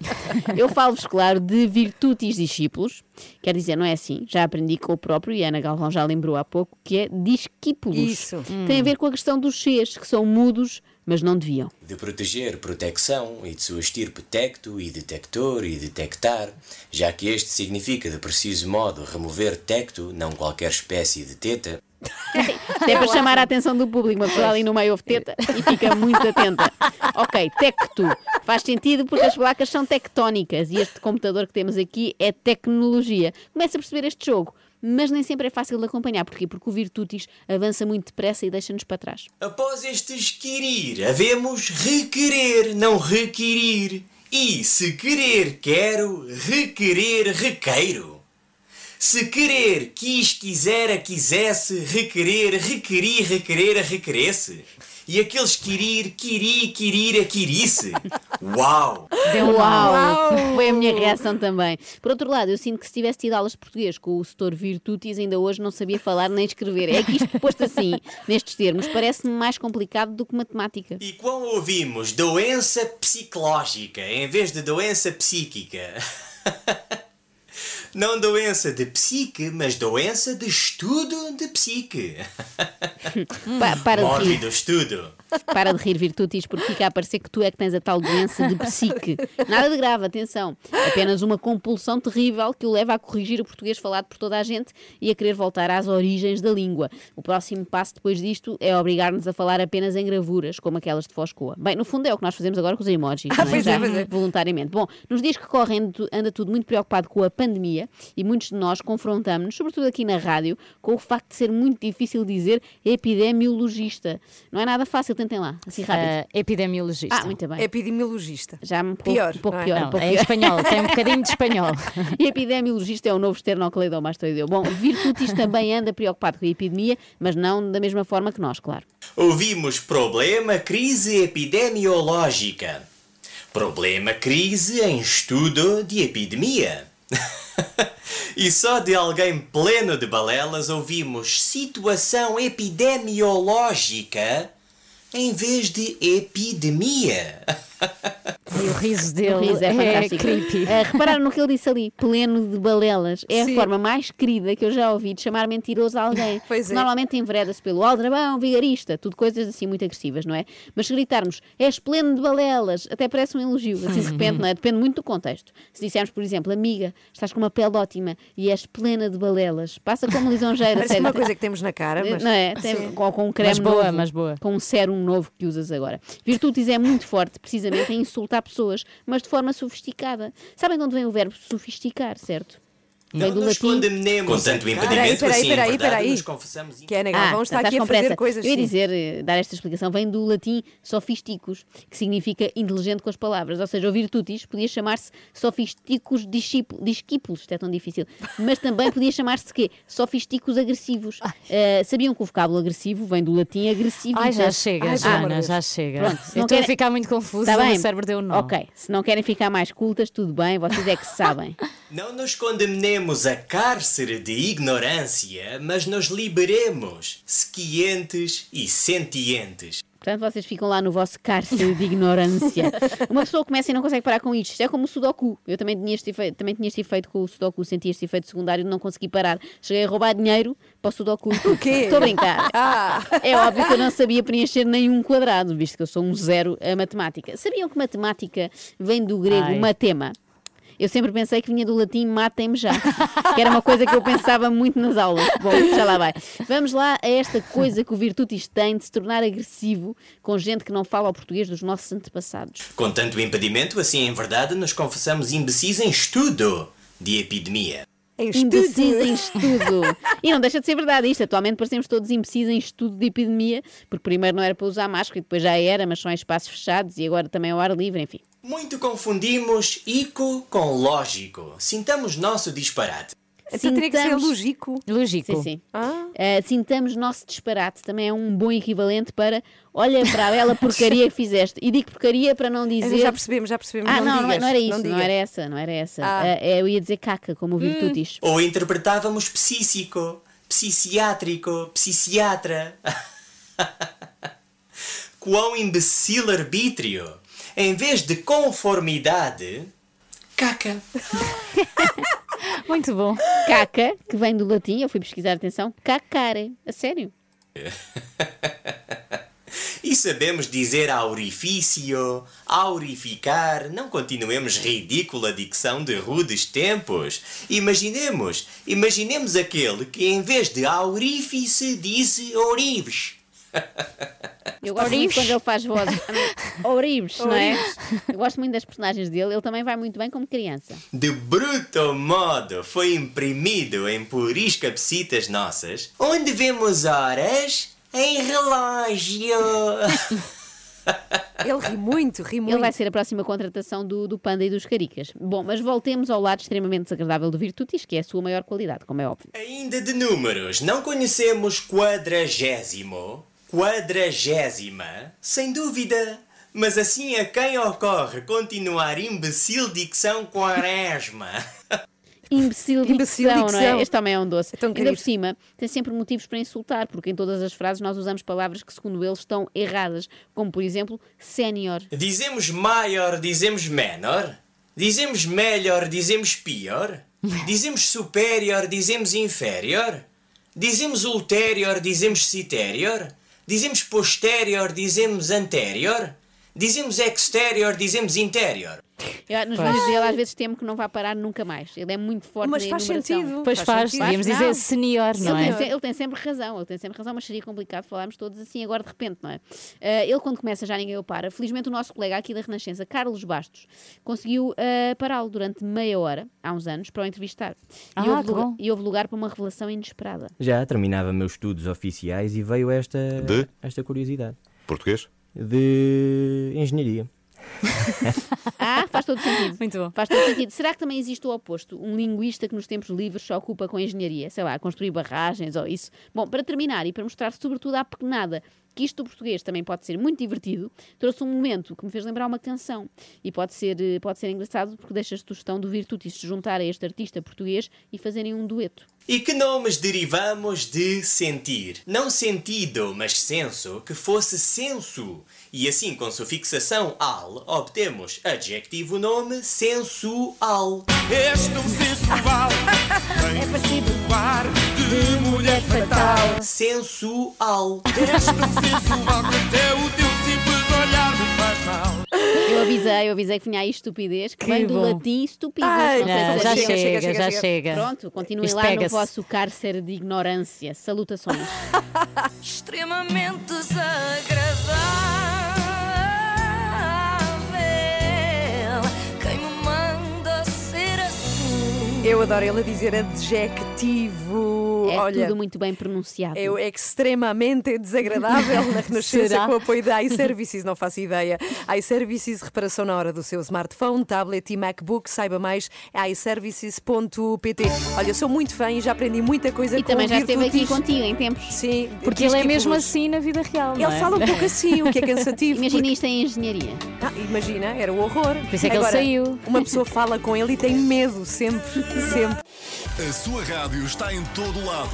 Eu falo-vos, claro, de virtutis discípulos. Quer dizer, não é assim. Já aprendi com o próprio, e a Ana Galvão já lembrou há pouco, que é discípulos. Isso. Tem a ver com a questão dos Cs, que são mudos, mas não deviam. De proteger, proteção e de sua estirpe tecto e detector e detectar, já que este significa de preciso modo remover tecto, não qualquer espécie de teta. <laughs> Isto é para chamar a atenção do público. Uma pessoa ali no meio ouve teta e fica muito <laughs> atenta. Ok, tecto. Faz sentido porque as placas são tectónicas e este computador que temos aqui é tecnologia. Começa a perceber este jogo. Mas nem sempre é fácil de acompanhar. Porquê? Porque o Virtutis avança muito depressa e deixa-nos para trás. Após este esquirir, havemos requerer, não requirir. E se querer, quero, requerer, requeiro. Se querer, quis, quisera, quisesse, requerer, requeri, requerer, requeresse. E aqueles quirir, quiri, quirir, aquirisse. Uau! Deu um Uau! Foi a minha reação também. Por outro lado, eu sinto que se tivesse tido aulas de português com o setor Virtutis, ainda hoje não sabia falar nem escrever. É que isto posto assim, nestes termos, parece-me mais complicado do que matemática. E quando ouvimos doença psicológica em vez de doença psíquica? <laughs> Não doença de psique, mas doença de estudo de psique. Pa- para rir. Mórbido estudo. Para de rir, Virtutis, porque fica a parecer que tu é que tens a tal doença de psique. Nada de grave, atenção. Apenas uma compulsão terrível que o leva a corrigir o português falado por toda a gente e a querer voltar às origens da língua. O próximo passo depois disto é obrigar-nos a falar apenas em gravuras, como aquelas de Foscoa. Bem, no fundo é o que nós fazemos agora com os emojis, não é? é, Já é. voluntariamente. Bom, nos dias que correm anda tudo muito preocupado com a pandemia e muitos de nós confrontamos-nos, sobretudo aqui na rádio, com o facto de ser muito difícil dizer epidemiologista. Não é nada fácil, tentem lá, assim rápido. Ah, epidemiologista. Ah, muito bem. Epidemiologista. Já um pouco, Pior, um pouco não é? pior. um Não, pouco é pior. espanhol, tem um bocadinho de espanhol. E <laughs> epidemiologista é o novo esternocleidomastoideu. Bom, Virtutis também anda preocupado com a epidemia, mas não da mesma forma que nós, claro. Ouvimos problema crise epidemiológica. Problema crise em estudo de epidemia. <laughs> e só de alguém pleno de balelas ouvimos situação epidemiológica em vez de epidemia. <laughs> E o riso O dele riso é, é, fantástico. creepy. Ah, repararam no que ele disse ali, pleno de balelas. É Sim. a forma mais querida que eu já ouvi de chamar mentiroso a alguém. <laughs> Pois é. Normalmente envereda-se pelo aldrabão, vigarista, tudo coisas assim muito agressivas, não é? Mas se gritarmos, és pleno de balelas, até parece um elogio, assim de repente, não é? Depende muito do contexto. Se dissermos, por exemplo, amiga, estás com uma pele ótima e és plena de balelas, passa como lisonjeira, Parece sério. uma coisa que temos na cara, mas. Não é? Tem- com, com um creme Mas boa, novo, mas boa. Com um sérum novo que usas agora. Virtutis é muito forte, precisamente, em insultar pessoas, mas de forma sofisticada. Sabem de onde vem o verbo sofisticar, certo? Vem Não latim. condenemos com tanto impedimento peraí, assim, peraí, peraí. nos confessamos Que é negar, vamos estar estás aqui a com fazer pressa. coisas Eu ia sim. dizer, eh, dar esta explicação, vem do latim sofisticus, que significa inteligente com as palavras. Ou seja, o virtutis podia chamar-se sofisticus discípulos, isto é tão difícil, mas também podia chamar-se quê? Sofisticus agressivos. Eh, sabiam que o vocábulo agressivo vem do latim agressivo. Ai, já chega, de já chega. Pronto, se eu não estou a querem- ficar muito confusa, Tá o bem. cérebro deu um nó. Ok, se não querem ficar mais cultas, tudo bem, vocês é que sabem. Não nos condenemos a cárcere de ignorância, mas nos liberemos, sequientes e sentientes. Portanto, vocês ficam lá no vosso cárcere de ignorância. <laughs> Uma pessoa começa e não consegue parar com isto. Isto é como o Sudoku. Eu também tinha este efeito, também tinha este efeito com o Sudoku, senti este efeito secundário de não conseguir parar. Cheguei a roubar dinheiro para o Sudoku. O quê? Estou a brincar. <laughs> Ah. É óbvio que eu não sabia preencher nenhum quadrado, visto que eu sou um zero a matemática. Sabiam que matemática vem do grego Ai. matema? Eu sempre pensei que vinha do latim matem-me já, <laughs> que era uma coisa que eu pensava muito nas aulas. Bom, já lá vai. Vamos lá a esta coisa que o Virtutis tem de se tornar agressivo com gente que não fala o português dos nossos antepassados. Com tanto impedimento, assim em verdade, nos confessamos imbecis em estudo de epidemia. Em Imbecis estudo. em estudo. E não deixa de ser verdade isto. Atualmente parecemos todos imbecis em estudo de epidemia, porque primeiro não era para usar máscara e depois já era, mas são em espaços fechados e agora também ao ar livre, enfim. Muito confundimos ico com lógico. Sintamos nosso disparate. Então teria que ser lógico. Lógico. Sim, sim. Ah, Uh, sintamos nosso disparate também é um bom equivalente para olha para a bela porcaria que fizeste. E digo porcaria para não dizer. já percebemos, já percebemos. Ah, não, não, digas, não era isso, não, digas. era essa, não era essa. Ah. Uh, eu ia dizer caca, como o Virtutis. Ou interpretávamos psíquico, psiquiátrico, psiquiatra. <laughs> Quão imbecil arbítrio! Em vez de conformidade, caca. <laughs> Muito bom. Caca, que vem do latim, eu fui pesquisar, atenção, cacare. A sério. E sabemos dizer aurifício, aurificar, não continuemos ridícula dicção de rudes tempos. Imaginemos, imaginemos aquele que em vez de aurífice disse ourives. Eu gosto muito quando ele faz vozes horríveis, não é? Eu gosto muito das personagens dele, ele também vai muito bem como criança. De bruto modo foi imprimido em puris capsitas nossas, onde vemos horas em relógio. Ele ri muito, ri muito. Ele vai ser a próxima contratação do, do Panda e dos Caricas. Bom, mas voltemos ao lado extremamente desagradável do Virtutis, que é a sua maior qualidade, como é óbvio. Ainda de números, não conhecemos quadragésimo, quadragésima, sem dúvida. Mas assim a quem ocorre continuar imbecil dicção quaresma. <laughs> Imbecil Imbecil dicção, não é? Este homem é um doce. É tão Ainda por cima, tem sempre motivos para insultar, porque em todas as frases nós usamos palavras que, segundo ele, estão erradas, como por exemplo, sénior. Dizemos maior, dizemos menor. Dizemos melhor, dizemos pior. Dizemos superior, dizemos inferior. Dizemos ulterior, dizemos citerior. Dizemos posterior, dizemos anterior. Dizemos exterior, dizemos interior. Eu, nos vídeos dele, às vezes temo que não vai parar nunca mais. Ele é muito forte Mas na faz enumeração. sentido. Pois faz, devíamos Não. dizer senior, não Ele é? tem, ele tem sempre razão, ele tem sempre razão, mas seria complicado falarmos todos assim agora de repente, não é? Ah, ele, quando começa, já ninguém o para. Felizmente, o nosso colega aqui da Renascença, Carlos Bastos, conseguiu ah, pará-lo durante meia hora, há uns anos, para o entrevistar. Ah, e, houve que lugar, e houve lugar para uma revelação inesperada. Já terminava meus estudos oficiais e veio esta, De? esta curiosidade. Português? De engenharia. <laughs> Ah, faz todo sentido. Muito bom. Faz todo sentido. Será que também existe o oposto? Um linguista que nos tempos livres se ocupa com engenharia, sei lá, construir barragens ou isso. Bom, para terminar e para mostrar sobretudo à pequenada que isto do português também pode ser muito divertido, trouxe um momento que me fez lembrar uma canção. E pode ser, eh, pode ser engraçado porque deixa a sugestão do Virtutis se juntar a este artista português e fazerem um dueto. E que nomes derivamos de sentir? Não sentido, mas senso, que fosse senso. E assim, com sufixação al, obtemos adjetivo nome sensual. És tão sensual, <laughs> É parecido. De mulher fatal. Sensual. És sensual que até o teu simples olhar me faz mal. Eu avisei, eu avisei que vinha aí estupidez, que, Que vem do bom. latim estupidez. Ai, Não Não, já chega, chega, chega, já chega. chega. Pronto, continuem Isto lá no vosso cárcere de ignorância. Salutações. <laughs> extremamente desagradável. Eu adoro ele a dizer adjetivo. É Olha, tudo muito bem pronunciado. É extremamente desagradável na <laughs> Renascença com o apoio da <laughs> iServices, não faço ideia. iServices, reparação na hora do seu smartphone, tablet e MacBook. Saiba mais em iServices.pt. Olha, eu sou muito fã e já aprendi muita coisa E com também o já esteve aqui contigo em tempos. Sim, Porque ele é mesmo assim na vida real. Ele não é? fala um pouco <laughs> assim, o que é cansativo. Imagina porque- isto em engenharia. Ah, imagina, era o horror. Por isso é que ele Agora, saiu. Uma pessoa fala com ele e tem medo, sempre, sempre. A sua rádio está em todo lado.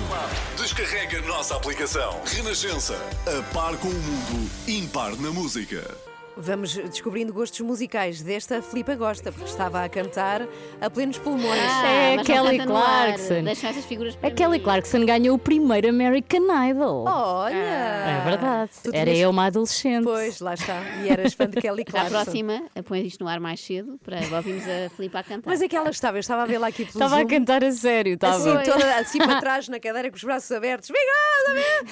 Descarrega a nossa aplicação. Renascença. A par com o mundo. Impar na música. Vamos descobrindo gostos musicais desta Filipa gosta, porque estava a cantar a plenos pulmões. É mas não Kelly. Clarkson. Deixam essas figuras para A Kelly mim. Clarkson ganhou o primeiro American Idol. Olha! É verdade. Tu Era tinhas- eu uma adolescente. Pois, lá está. E eras fã de Kelly À Clarkson. próxima, põe isto no ar mais cedo para ouvirmos a Filipe a cantar. Mas é que ela estava, eu estava a vê-la aqui pelo Estava a Zoom, cantar a sério, estava. Assim, toda, assim para trás na cadeira com os braços abertos. Obrigada!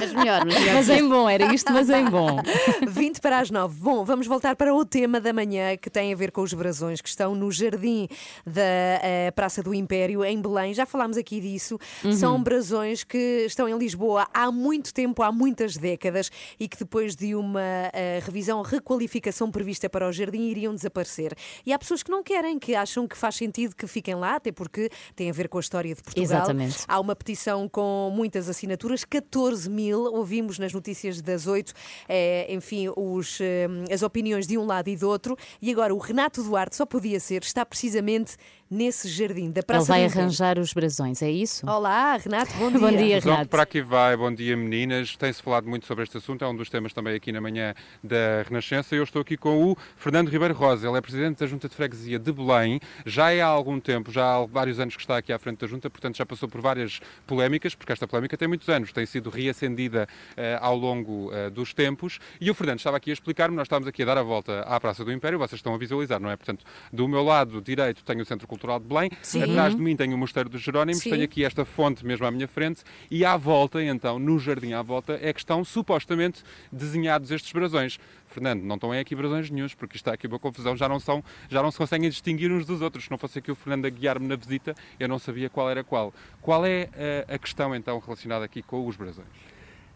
Mas melhor, mas melhor. Mas em bom, era isto, mas em bom. <laughs> 20 para as 9. Bom, vamos voltar para o tema da manhã que tem a ver com os brasões que estão no jardim da eh, Praça do Império, em Belém. Já falámos aqui disso. Uhum. São brasões que estão em Lisboa há muito tempo, há muitas décadas, e que depois de uma eh, revisão, requalificação prevista para o jardim, iriam desaparecer. E há pessoas que não querem, que acham que faz sentido que fiquem lá, até porque tem a ver com a história de Portugal. Exatamente. Há uma petição com muitas assinaturas, 14 mil. Ouvimos nas notícias das 8, eh, enfim, os, eh, as opiniões de um lado e do outro. E agora o Renato Duarte só podia ser, está precisamente nesse jardim da Praça Ele vai arranjar os brasões, é isso? Olá, Renato, bom dia. <laughs> Bom dia, Pronto, Renato. para aqui vai, bom dia meninas. Tem-se falado muito sobre este assunto, é um dos temas também aqui na manhã da Renascença. Eu estou aqui com o Fernando Ribeiro Rosa, ele é presidente da Junta de Freguesia de Belém. Já é há algum tempo, já há vários anos que está aqui à frente da Junta, portanto já passou por várias polémicas, porque esta polémica tem muitos anos, tem sido reacendida eh, ao longo eh, dos tempos. E o Fernando estava aqui a explicar-me, nós estávamos aqui a dar a volta à Praça do Império, vocês estão a visualizar, não é? Portanto, do meu lado direito tenho o Centro Cultural de Belém, Sim. atrás de mim tenho o Mosteiro dos Jerónimos, Sim. tenho aqui esta fonte mesmo à minha frente e à volta, então, no jardim à volta, é que estão supostamente desenhados estes brasões. Fernando, não estão aqui brasões nenhums, porque isto está aqui uma confusão, já não, são, já não se conseguem distinguir uns dos outros. Se não fosse aqui o Fernando a guiar-me na visita, eu não sabia qual era qual. Qual é a, a questão, então, relacionada aqui com os brasões?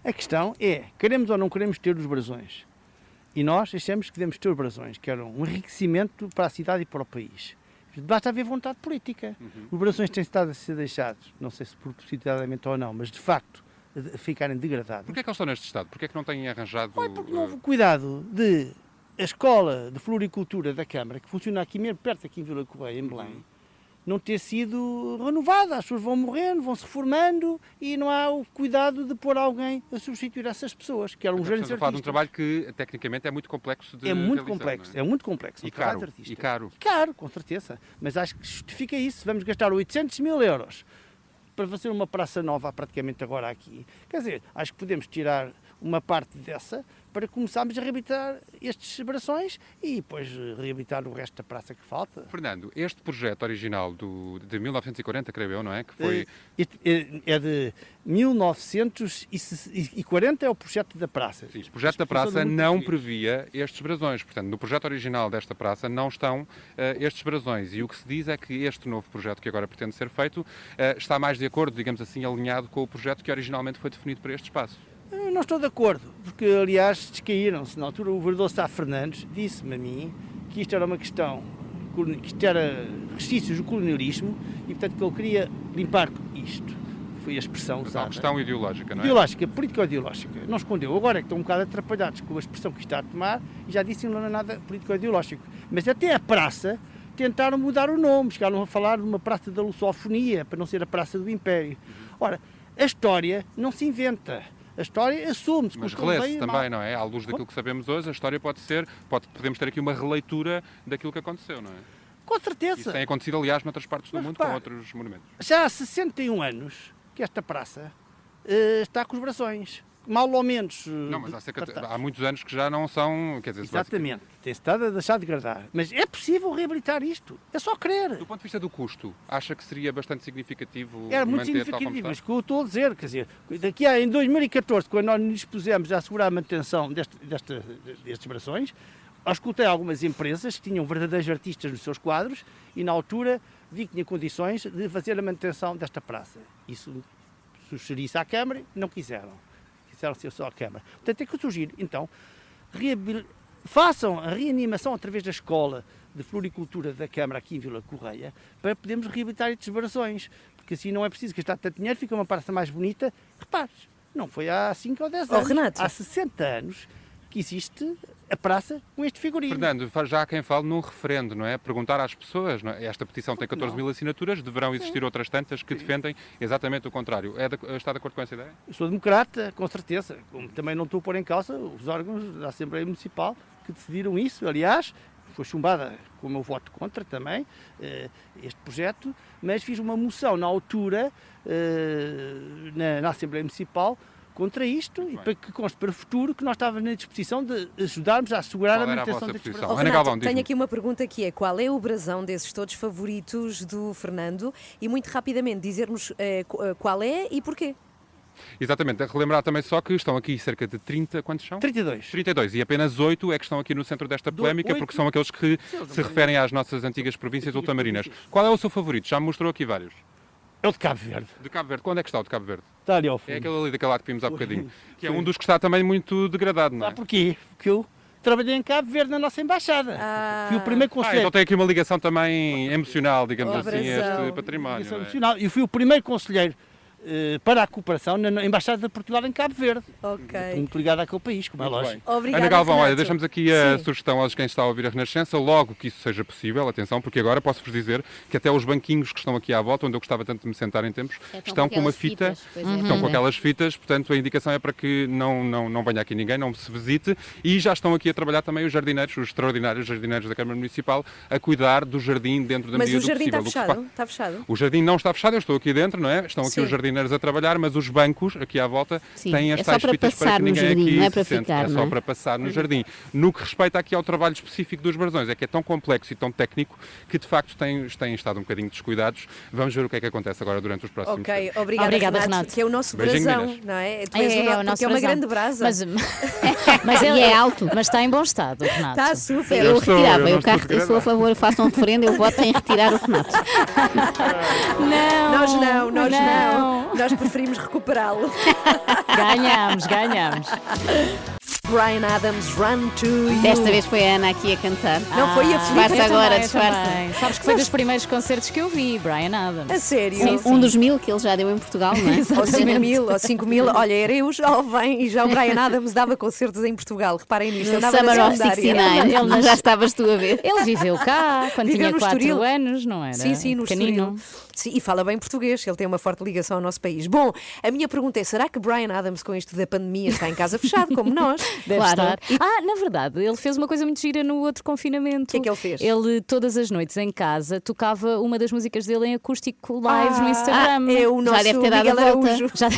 A questão é, queremos ou não queremos ter os brasões? E nós achamos que devemos ter os brasões, que eram um enriquecimento para a cidade e para o país. Basta haver vontade política. Os brasões têm estado a ser deixados, não sei se propositadamente ou não, mas de facto a ficarem degradados. Porquê é que eles estão neste estado? Porquê é que não têm arranjado... Porque não houve cuidado de a escola de floricultura da Câmara, que funciona aqui mesmo, perto aqui em Vila Correia, em Belém, não ter sido renovada. As pessoas vão morrendo, vão se reformando e não há o cuidado de pôr alguém a substituir essas pessoas, que eram os Estamos grandes a falar de um artistas. trabalho que, tecnicamente, é muito complexo de É muito realizar, complexo, não é? muito complexo. E um caro, e caro. Caro, com certeza. Mas acho que justifica isso. Vamos gastar 800 mil euros para fazer uma praça nova praticamente agora aqui. Quer dizer, acho que podemos tirar uma parte dessa para começarmos a reabilitar estes brasões e depois eh, reabilitar o resto da praça que falta. Fernando, este projeto original do, de 1940, creio eu, não é? Que foi... Eh, este é é de 1940, é o projeto da praça. Sim, o projeto da praça não previa estes brasões. Portanto, no projeto original desta praça não estão eh, estes brasões. E o que se diz é que este novo projeto que agora pretende ser feito eh, está mais de acordo, digamos assim, alinhado com o projeto que originalmente foi definido para este espaço. Eu não estou de acordo, porque aliás descaíram-se. Na altura o vereador Sá Fernandes disse-me a mim que isto era uma questão, que isto era restícios do colonialismo e portanto que ele queria limpar isto. Foi a expressão É uma usada. questão ideológica, não é? Ideológica, político-ideológica. Não escondeu. Agora é que estão um bocado atrapalhados com a expressão que está a tomar e já disse que não é nada político-ideológico. Mas até a praça tentaram mudar o nome, chegaram a falar de uma praça da lusofonia, para não ser a Praça do Império. Ora, a história não se inventa. A história assume-se. Mas relê-se também, não é? À luz daquilo que sabemos hoje, a história pode ser, pode, podemos ter aqui uma releitura daquilo que aconteceu, não é? Com certeza. Isso tem acontecido, aliás, noutras partes do Mas mundo, repare, com outros monumentos. Já há 61 anos que esta praça eh, está com os brações. Mal ou menos. eh, Não, mas há, cerca há muitos anos que já não são, quer dizer, Exatamente. Tem-se estado a deixar de degradar. Mas é possível reabilitar isto. É só querer. Do ponto de vista do custo, acha que seria bastante significativo Era muito significativo, mas o que eu estou a dizer, quer dizer, daqui a em 2014, quando nós nos dispusemos a assegurar a manutenção deste, desta- destes brações, escutei algumas empresas que tinham verdadeiros artistas nos seus quadros e na altura vi que tinha condições de fazer a manutenção desta praça. Isso sugeri-se à Câmara, não quiseram. Quiseram ser só a Câmara. Portanto, é que eu sugiro, então, façam a reanimação através da escola de floricultura da Câmara aqui em Vila Correia para podermos reabilitar estes brasões, porque assim não é preciso gastar tanto dinheiro, fica uma praça mais bonita. Repares, não foi há 5 ou 10 Oh, anos, Renato. há 60 anos que existe a praça com este figurino. Fernando, já há quem fale num referendo, não é? Perguntar às pessoas, não é? esta petição tem 14 mil assinaturas, deverão existir outras tantas que defendem exatamente o contrário. É de- está de acordo com essa ideia? Eu sou democrata, com certeza. Como também não estou a pôr em causa os órgãos da Assembleia Municipal que decidiram isso. Aliás, foi chumbada com o meu voto contra também eh, este projeto, mas fiz uma moção na altura eh, na, na Assembleia Municipal contra isto e para que conste para o futuro que nós estávamos na disposição de ajudarmos a assegurar Qual a manutenção vossa destes posição? Oh. Renato, tenho aqui uma pergunta que é qual é o brasão desses todos favoritos do Fernando e muito rapidamente dizer-nos eh, eh, qual é e porquê. Exatamente, relembrar também só que estão aqui cerca de 30, quantos são? 32. 32, e apenas 8 é que estão aqui no centro desta polémica, porque são aqueles que se referem às nossas antigas províncias ultramarinas. Qual é o seu favorito? Já me mostrou aqui vários. É o de Cabo Verde. De Cabo Verde, quando é que está o de Cabo Verde? Está ali ao fundo. É aquele ali, daquele lá que vimos há bocadinho. <laughs> Que é um dos que está também muito degradado, não é? Sabe porquê? Porque eu trabalhei em Cabo Verde na nossa embaixada. Fui o primeiro Ah, conselheiro. então tem aqui uma ligação também emocional, digamos Oh, assim, a este património. Ligação é? Nacional. Eu fui o primeiro conselheiro para a cooperação na Embaixada de Portugal em Cabo Verde. Ok. Estou muito ligado àquele país, como é Muito lógico. bem. Obrigada, Ana Galvão, olha, deixamos aqui a Sim. sugestão aos quem está a ouvir a Renascença, logo que isso seja possível, atenção, porque agora posso-vos dizer que até os banquinhos que estão aqui à volta, onde eu gostava tanto de me sentar em tempos, É, estão estão com uma fita, fitas, é. estão Uhum. com aquelas fitas, portanto a indicação é para que não, não, não venha aqui ninguém, não se visite, e já estão aqui a trabalhar também os jardineiros, os extraordinários jardineiros da Câmara Municipal, a cuidar do jardim dentro da Mas medida o jardim do está possível. O que fechado? Está fechado? o jardim não está fechado, eu estou aqui dentro, não é? Estão aqui Sim. os jardineiros a trabalhar, mas os bancos aqui à volta Sim, têm as é tais fitas para passar que no ninguém jardim, aqui não é se para sente. ficar, É não só é? para passar no jardim. No que respeita aqui ao trabalho específico dos brasões, é que é tão complexo e tão técnico que de facto têm, têm estado um bocadinho descuidados. Vamos ver o que é que acontece agora durante os próximos Ok, tempos. obrigada, Obrigada, Renato, Renato. Que é o nosso Beijinho, brasão, não é? Tu É, és o é o nosso é uma brasão. grande brasa. Mas, <laughs> mas E ele é alto. Mas está em bom estado, <laughs> Renato. Está super. Eu estou- retirava, eu eu, carro, eu sou a favor, façam um referendo, eu voto em retirar o Renato. <laughs> Não, Nós não, nós não. não. <laughs> Nós preferimos recuperá-lo. <laughs> Ganhamos, ganhamos. Brian Adams, Run to You. Desta vez foi a Ana aqui a cantar. Não foi a Ah, Filipe disfarça agora, disfarça. Sabes que foi dos primeiros concertos que eu vi, Brian Adams. A sério? Sim, Um dos mil que ele já deu em Portugal, não é? <laughs> Ou 5 mil, ou 5 mil. Olha, era eu jovem e já o Brian Adams dava concertos em Portugal. Reparem nisto. No andava na Summer of secundária. 69, Ele nas- já estavas tu a ver. Ele viveu cá quando Viveu tinha no 4 Estoril. anos, não era? Sim, sim, no. Estoril. Sim, e fala bem português, ele tem uma forte ligação nosso país. Bom, a minha pergunta é: será que Brian Adams, com isto da pandemia, está em casa fechado, como nós? <laughs> Deve Claro. estar. Ah, na verdade, ele fez uma coisa muito gira no outro confinamento. O que é que ele fez? Ele, todas as noites em casa, tocava uma das músicas dele em acústico live no Instagram. Ah, é o nosso Já deve ter dado Miguel a volta. Araújo. Já... <laughs>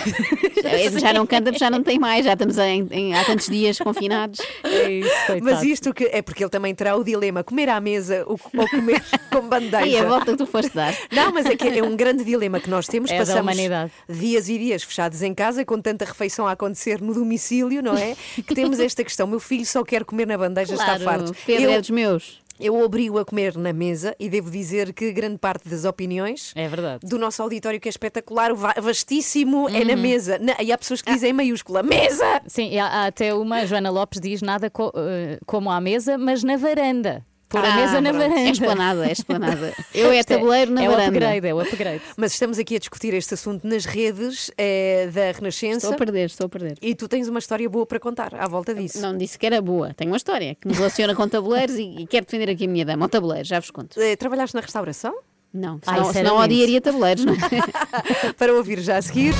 Já, já não canta, já não tem mais, já estamos em, em- há tantos dias confinados. É isso, coitado. Mas isto que é porque ele também terá o dilema comer à mesa ou, ou comer <laughs> com bandeja. E a volta que tu foste dar. Não, mas é que é um grande dilema que nós temos. É da Passamos humanidade. dias e dias fechados em casa, com tanta refeição a acontecer no domicílio, não é? <laughs> Que temos esta questão. Meu filho só quer comer na bandeja, está Claro, farto. Pedro eu, é dos meus. eu obrigo a comer na mesa e devo dizer que grande parte das opiniões É verdade. do nosso auditório, que é espetacular, vastíssimo, é na Uhum. mesa. Na- e há pessoas que dizem em maiúscula: mesa! Sim, há, há até uma, Joana Lopes diz nada co- eh, como à mesa, mas na varanda. Pôr a Ah, mesa na pronto. varanda. É esplanada, é esplanada. Eu é é- tabuleiro na é o varanda. upgrade, é o upgrade. Mas estamos aqui a discutir este assunto nas redes eh, da Renascença. Estou a perder, estou a perder. E tu tens uma história boa para contar à volta disso. Não disse que era boa. Tenho uma história que me relaciona com tabuleiros e, e quero defender aqui a minha dama. O tabuleiro, já vos conto. Eh, Trabalhaste na restauração? Não, Ai, senão, senão sinceramente. odiaria tabuleiros. não é? <laughs> para ouvir já a seguir.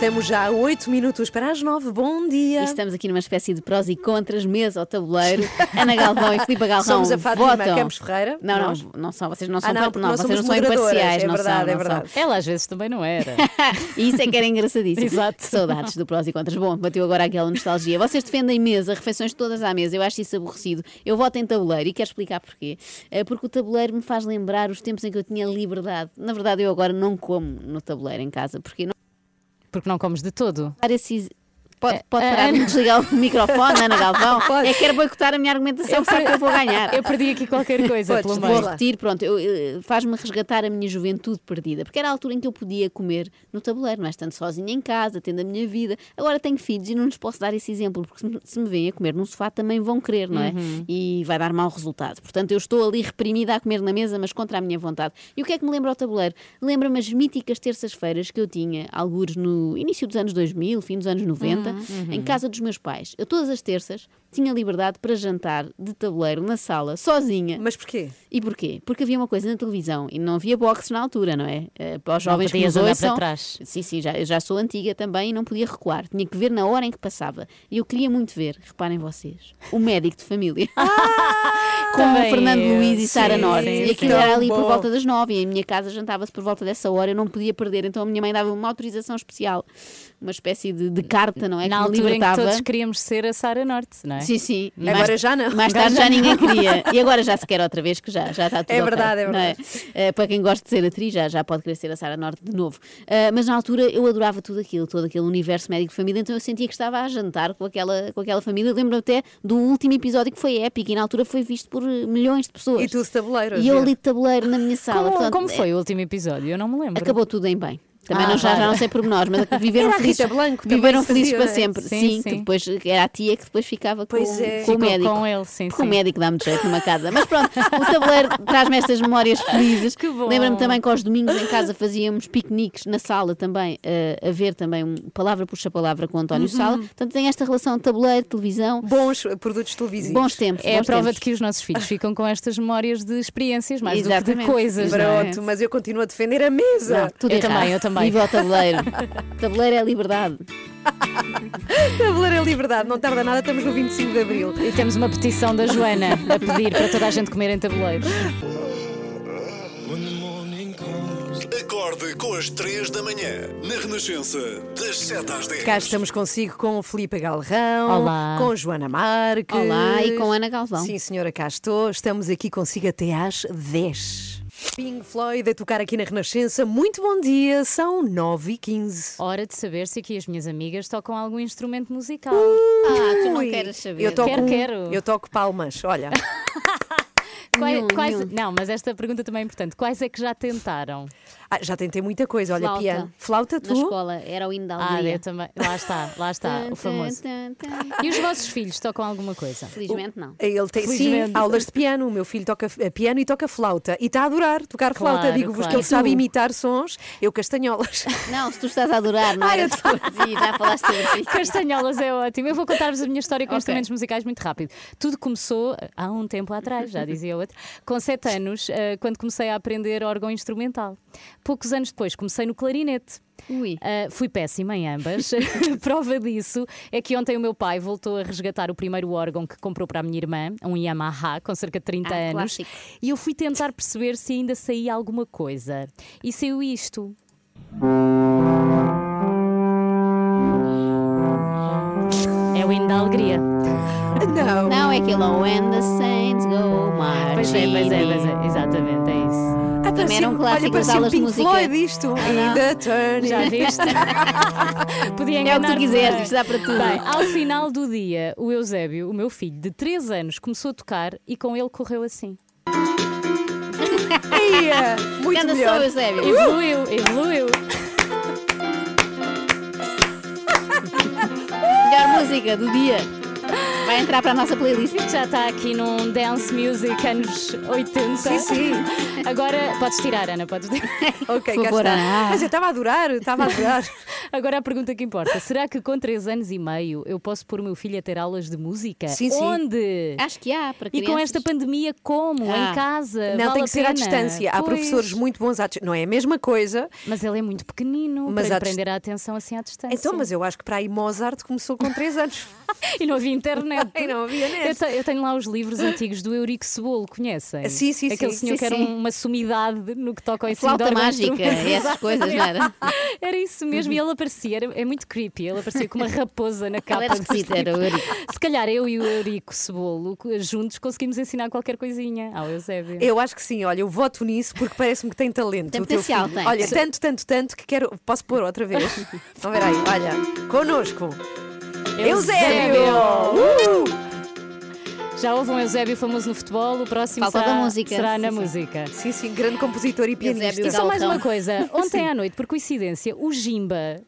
Estamos já a 8 minutos para as 9. Bom dia. E estamos aqui numa espécie de prós e contras, mesa ao tabuleiro. Ana Galvão e Filipe Galrão Somos a Fátima votam. Campos Ferreira. Não, nós. não, não são, vocês não são, Ah, não, não, vocês não são imparciais, é não verdade, são, é verdade. são. Ela às vezes também não era. <laughs> E isso é que era engraçadíssimo. Exato. Saudades do prós e contras. Bom, bateu agora aquela nostalgia. Vocês defendem mesa, refeições todas à mesa. Eu acho isso aborrecido. Eu voto em tabuleiro e quero explicar porquê. Eh, Porque o tabuleiro me faz lembrar os tempos em que eu tinha liberdade. Na verdade, eu agora não como no tabuleiro em casa, porque não Porque não comes de todo. dar esses. Pode, pode É, parar de desligar o microfone, Ana Galvão. <laughs> É que quero boicotar a minha argumentação, sabe que eu vou ganhar. Eu perdi aqui qualquer coisa Podes, pelo vou repetir, pronto, faz-me resgatar a minha juventude perdida, porque era a altura em que eu podia comer no tabuleiro, não é? Estando sozinha em casa, tendo a minha vida. Agora tenho filhos e não lhes posso dar esse exemplo, porque se me, veem a comer num sofá também vão querer, não é? E vai dar mau resultado. Portanto, eu estou ali reprimida a comer na mesa, mas contra a minha vontade. E o que é que me lembra o tabuleiro? Lembra-me as míticas terças-feiras que eu tinha, algures no início dos anos 2000, fim dos anos 90, em casa dos meus pais. Eu todas as terças tinha liberdade para jantar de tabuleiro na sala, sozinha. Mas porquê? E porquê? Porque havia uma coisa na televisão e não havia boxe na altura, não é? Eh, Para os Não jovens que podias nos ouçam, para trás. Sim, sim, já, eu já sou antiga também e não podia recuar. Tinha que ver na hora em que passava. E eu queria muito ver, reparem vocês, o médico de família. <laughs> Com Também o Fernando eu, Luís e Sara Norte. sim, E aquilo era ali Tão por bom. volta das nove. E em minha casa jantava-se por volta dessa hora. Eu não podia perder. Então a minha mãe dava uma autorização especial uma espécie de, de carta, não é? Na que altura em que todos queríamos ser a Sara Norte, não é? Sim, sim. Agora Mais- já não. Mais tarde já já ninguém queria. <laughs> E agora já se quer outra vez, que já, já está tudo É verdade, é não verdade. Eh, para quem gosta de ser atriz, já, já pode querer ser a Sara Norte de novo. Eh, mas na altura eu adorava tudo aquilo, todo aquele universo médico de família, então eu sentia que estava a jantar com aquela, com aquela família. Lembro até do último episódio que foi épico e na altura foi visto por eh, milhões de pessoas. E tu de tabuleiro. E eu de tabuleiro na minha sala. Como, portanto, como é- foi o último episódio? Eu não me lembro. Acabou tudo em bem. Também Ah, não, já, já não sei pormenores, mas viveram Era a felizes, Blanco, viveram felizes para é? sempre. Sim, Sim, sim. que depois era a tia que depois ficava com, é. com o médico. com ele, sim, Porque sim. o médico dá-me de jeito numa casa. Mas pronto, <laughs> o tabuleiro traz-me estas memórias felizes. Que bom. Lembra-me também que aos domingos em casa fazíamos piqueniques na sala também, eh, a ver também um palavra puxa palavra com o António Uhum. Sala. Portanto, tem esta relação tabuleiro, televisão. Bons produtos televisivos. Bons tempos. É a bons prova tempos. de que os nossos filhos ficam com estas memórias de experiências mais do que Exatamente. de coisas. é? Pronto, mas eu continuo a defender a mesa. Não, tudo Eu errado. também, eu também. Viva o tabuleiro. tabuleiro é liberdade. <laughs> Tabuleiro é liberdade, não tarda nada, estamos no 25 de Abril. E temos uma petição da Joana a pedir para toda a gente comer em tabuleiros. Acorde com as 3 da manhã, na Renascença, das 7 às 10. Cá estamos consigo com o Filipe Galrão, Olá. com Joana Marques. Olá, e com Ana Galvão. Sim, senhora, cá estou. Estamos aqui consigo até às 10. Pink Floyd a tocar aqui na Renascença. Muito bom dia, são 9 e 15 Hora de saber se aqui as minhas amigas tocam algum instrumento musical. Ah, tu não Ui, queres saber. Eu toco, Quero, quero. eu toco palmas, olha. <laughs> Quais- Nenhum, quais- nenhum. Não, mas esta pergunta também é importante. Quais é que já tentaram? Ah, já tentei muita coisa, olha, Flauta. piano. Flauta, Na tu? escola era o hino da Ah, eu também. Lá está, lá está, o famoso. E os vossos filhos tocam alguma coisa? Felizmente não. Ele tem sim, aulas de piano. O meu filho toca eh, piano e toca flauta. E está a adorar tocar Claro, flauta. Digo-vos claro. que ele sabe imitar sons, eu castanholas. <laughs> Não, se tu estás a adorar, não Ah, era eu sobre <laughs> ti, já falaste sobre. Castanholas é ótimo. Eu vou contar-vos a minha história com Ok. instrumentos musicais muito rápido. Tudo começou há um tempo atrás, já dizia outro, com sete anos, eh, quando comecei a aprender órgão instrumental. Poucos anos depois comecei no clarinete. Uh, fui péssima em ambas. <laughs> Prova disso é que ontem o meu pai voltou a resgatar o primeiro órgão que comprou para a minha irmã, um Yamaha com cerca de 30 Ah, anos. clássico. E eu fui tentar perceber se ainda saía alguma coisa. E saiu isto. É o hino da alegria. Não. Não, é aquele oh, When the Saints Go Marching. Pois é, pois é, pois é. Exatamente, é isso. Ah, Também era um clássico das aulas de música. Floyd isto. In the turning. Já viste? <laughs> Podia É o enganar que tu quiseres, isto dá para tudo. Bem, ao final do dia, o Eusébio, o meu filho de 3 anos, começou a tocar e com ele correu assim. <laughs> Ia, muito Anda melhor. só, Eusébio. Evoluiu, evoluiu. <laughs> Melhor música do dia. Vai entrar para a nossa playlist. <laughs> Já está aqui num dance music anos 80. Sim, sim. Agora podes tirar, Ana, podes tirar. <laughs> Ok, Por cá favor. Ana. Mas eu estava a adorar, estava a adorar. <laughs> Agora a pergunta que importa: será que com 3 anos e meio eu posso pôr o meu filho a ter aulas de música? Sim, sim. Onde? Acho que há para E crianças. com esta pandemia, como? Ah. Em casa? Não, Vale tem a que ser à distância. Há Pois. professores muito bons à distância. Não é a mesma coisa. Mas ele é muito pequenino Mas para prender a atenção assim à distância. Então, mas eu acho que para aí Mozart começou com 3 anos. <laughs> E não havia internet. E não havia net. Eu, te- eu tenho lá os livros antigos do Eurico Cebolo, conhecem? Sim, sim, Aquele sim. senhor Sim, que era sim. uma sumidade no que toca ao ensino Flauta mágica, <laughs> essas coisas, não era? <laughs> Era isso mesmo, e ele aparecia, era, é muito creepy, ele aparecia com uma raposa na capa. Ele era esquisito, era o Eurico. Se calhar eu e o Eurico Cebolo juntos conseguimos ensinar qualquer coisinha ao Eusébio. Eu acho que sim, olha, eu voto nisso porque parece-me que tem talento. Tem o teu potencial, filho. tem. Olha, tanto, tanto, tanto que quero. Posso pôr outra vez? Vamos ver aí, olha. Connosco. Eusébio! Uh! Já houve um Eusébio famoso no futebol, o próximo Falta será, da música, será sim, na sim. música. Sim, sim, grande compositor e pianista. Eusébio E só mais uma coisa, <laughs> ontem à noite, por coincidência, o Jimba.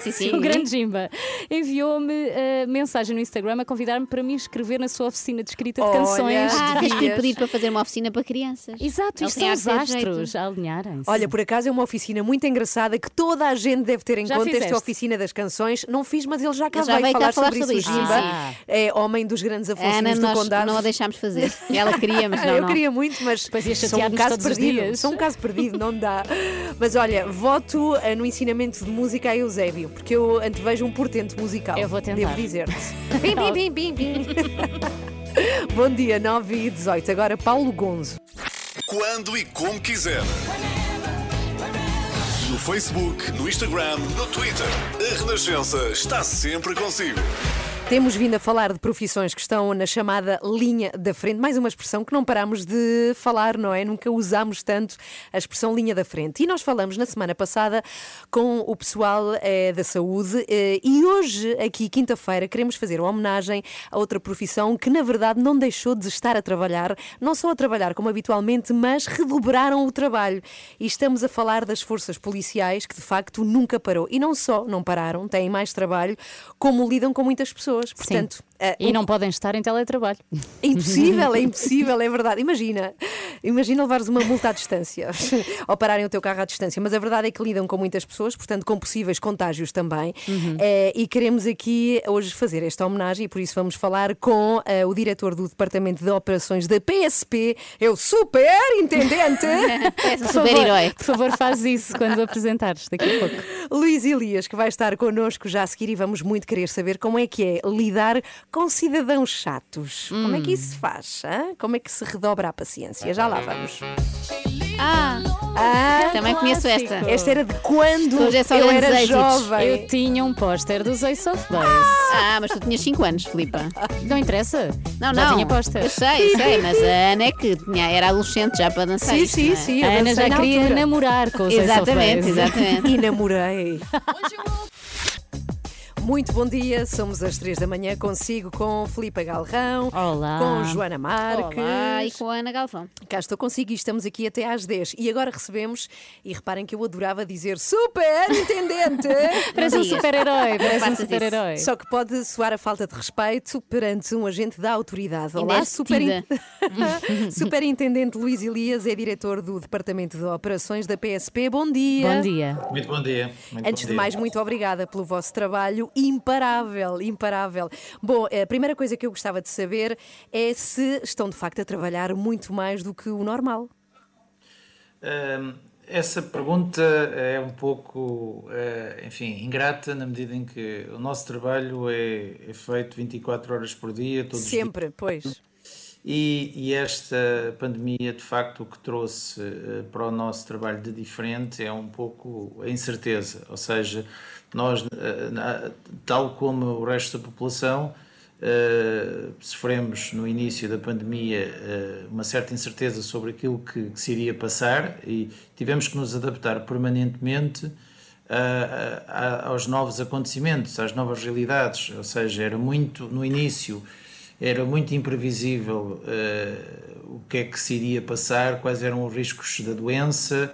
Sim, <laughs> sim. O grande Jimba enviou-me uh, mensagem no Instagram a convidar-me para me inscrever na sua oficina de escrita de Olha. canções. Ah, tens que pedir para fazer uma oficina para crianças. Exato, isto são os astros a alinharem-se. Olha, por acaso é uma oficina muito engraçada que toda a gente deve ter em Já conta. Esta fizeste? oficina das canções. Não fiz, mas ele já cá Ele já veio veio cá falar, falar sobre, sobre isso. isso, Jimba sim. é homem dos grandes A Afonso Ana, do Condado. não a deixámos fazer. Ela queria, mas <laughs> não, eu não. queria muito, mas sou um caso perdido. Sou um caso perdido, não dá. Mas olha, voto eh, no ensinamento de música a Eusébio, porque eu antevejo um portento musical. Eu vou tentar. Devo dizer-te. <laughs> Bim, bim, bim, bim, bim. <laughs> Bom dia, 9 e 18. Agora Paulo Gonzo. Quando e como quiser. No Facebook, no Instagram, no Twitter. A Renascença está sempre consigo. Temos vindo a falar de profissões que estão na chamada linha da frente, mais uma expressão que não paramos de falar, não é? Nunca usámos tanto a expressão linha da frente. E nós falamos na semana passada com o pessoal eh, da saúde eh, e hoje, aqui, quinta-feira, queremos fazer uma homenagem a outra profissão que, na verdade, não deixou de estar a trabalhar, não só a trabalhar como habitualmente, mas redobraram o trabalho. E estamos a falar das forças policiais, que de facto nunca parou. E não só não pararam, têm mais trabalho, como lidam com muitas pessoas. Portanto, eh, E o- não podem estar em teletrabalho. é impossível, é impossível, é verdade. Imagina, imagina levares uma multa à distância <laughs> ou pararem o teu carro à distância, mas a verdade é que lidam com muitas pessoas, portanto, com possíveis contágios também. Eh, e queremos aqui hoje fazer esta homenagem e por isso vamos falar com eh, o diretor do Departamento de Operações da PSP, é o superintendente. <laughs> Um super-herói. Por favor, faz isso quando apresentares daqui a pouco. <laughs> Luís Elias, que vai estar connosco já a seguir e vamos muito querer saber como é que é lidar com cidadãos chatos. Como é que isso se faz? hã? Como é que se redobra a paciência? Já lá vamos. Ah, Ah, também conheço esta. esta era de quando Hoje é só eu era jovem. Eu tinha um póster dos Ace of Base. Ah, mas tu tinhas 5 anos, Filipa. Não interessa? Não, Já não. tinha póster. Eu sei, eu sei, mas a Ana é que tinha, era adolescente já para dançar. Sim, isto, sim, é? sim. A Ana já na queria altura. namorar com os Ace of Exatamente, Base. exatamente. E namorei. <laughs> Muito bom dia, somos às três da manhã consigo com Filipe Galrão, Olá. com Joana Marques. Olá, e com a Ana Galvão. Cá estou consigo e estamos aqui até às 10. E agora recebemos, e reparem que eu adorava dizer super intendente. <laughs> Parece um super-herói, parece um super-herói. Só que pode soar a falta de respeito perante um agente da autoridade. Olá, és super... detida. <laughs> <laughs> Superintendente Luís Elias é diretor do Departamento de Operações da PSP. Bom dia. Bom dia. Muito bom dia. Muito Antes bom de dia. mais, muito obrigada pelo vosso trabalho imparável, imparável. Bom, a primeira coisa que eu gostava de saber é se estão de facto a trabalhar muito mais do que o normal. Hum, essa pergunta é um pouco, eh, enfim, ingrata na medida em que o nosso trabalho é, é feito 24 horas por dia, todos os dias. Sempre, pois. E, e esta pandemia, de facto, o que trouxe eh, para o nosso trabalho de diferente é um pouco a incerteza. Ou seja, nós, eh, tal como o resto da população, eh, sofremos no início da pandemia eh, uma certa incerteza sobre aquilo que, que se iria passar e tivemos que nos adaptar permanentemente aos novos acontecimentos, às novas realidades. Ou seja, era muito, no início, era muito imprevisível o que é que se iria passar, quais eram os riscos da doença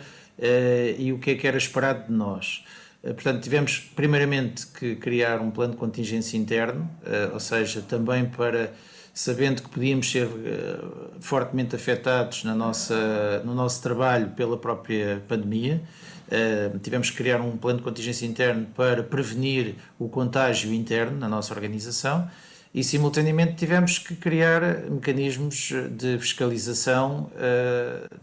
e o que é que era esperado de nós. Eh, Portanto, tivemos primeiramente que criar um plano de contingência interno, eh, ou seja, também para, sabendo que podíamos ser eh, fortemente afetados na nossa, no nosso trabalho pela própria pandemia, tivemos que criar um plano de contingência interno para prevenir o contágio interno na nossa organização e, simultaneamente, tivemos que criar mecanismos de fiscalização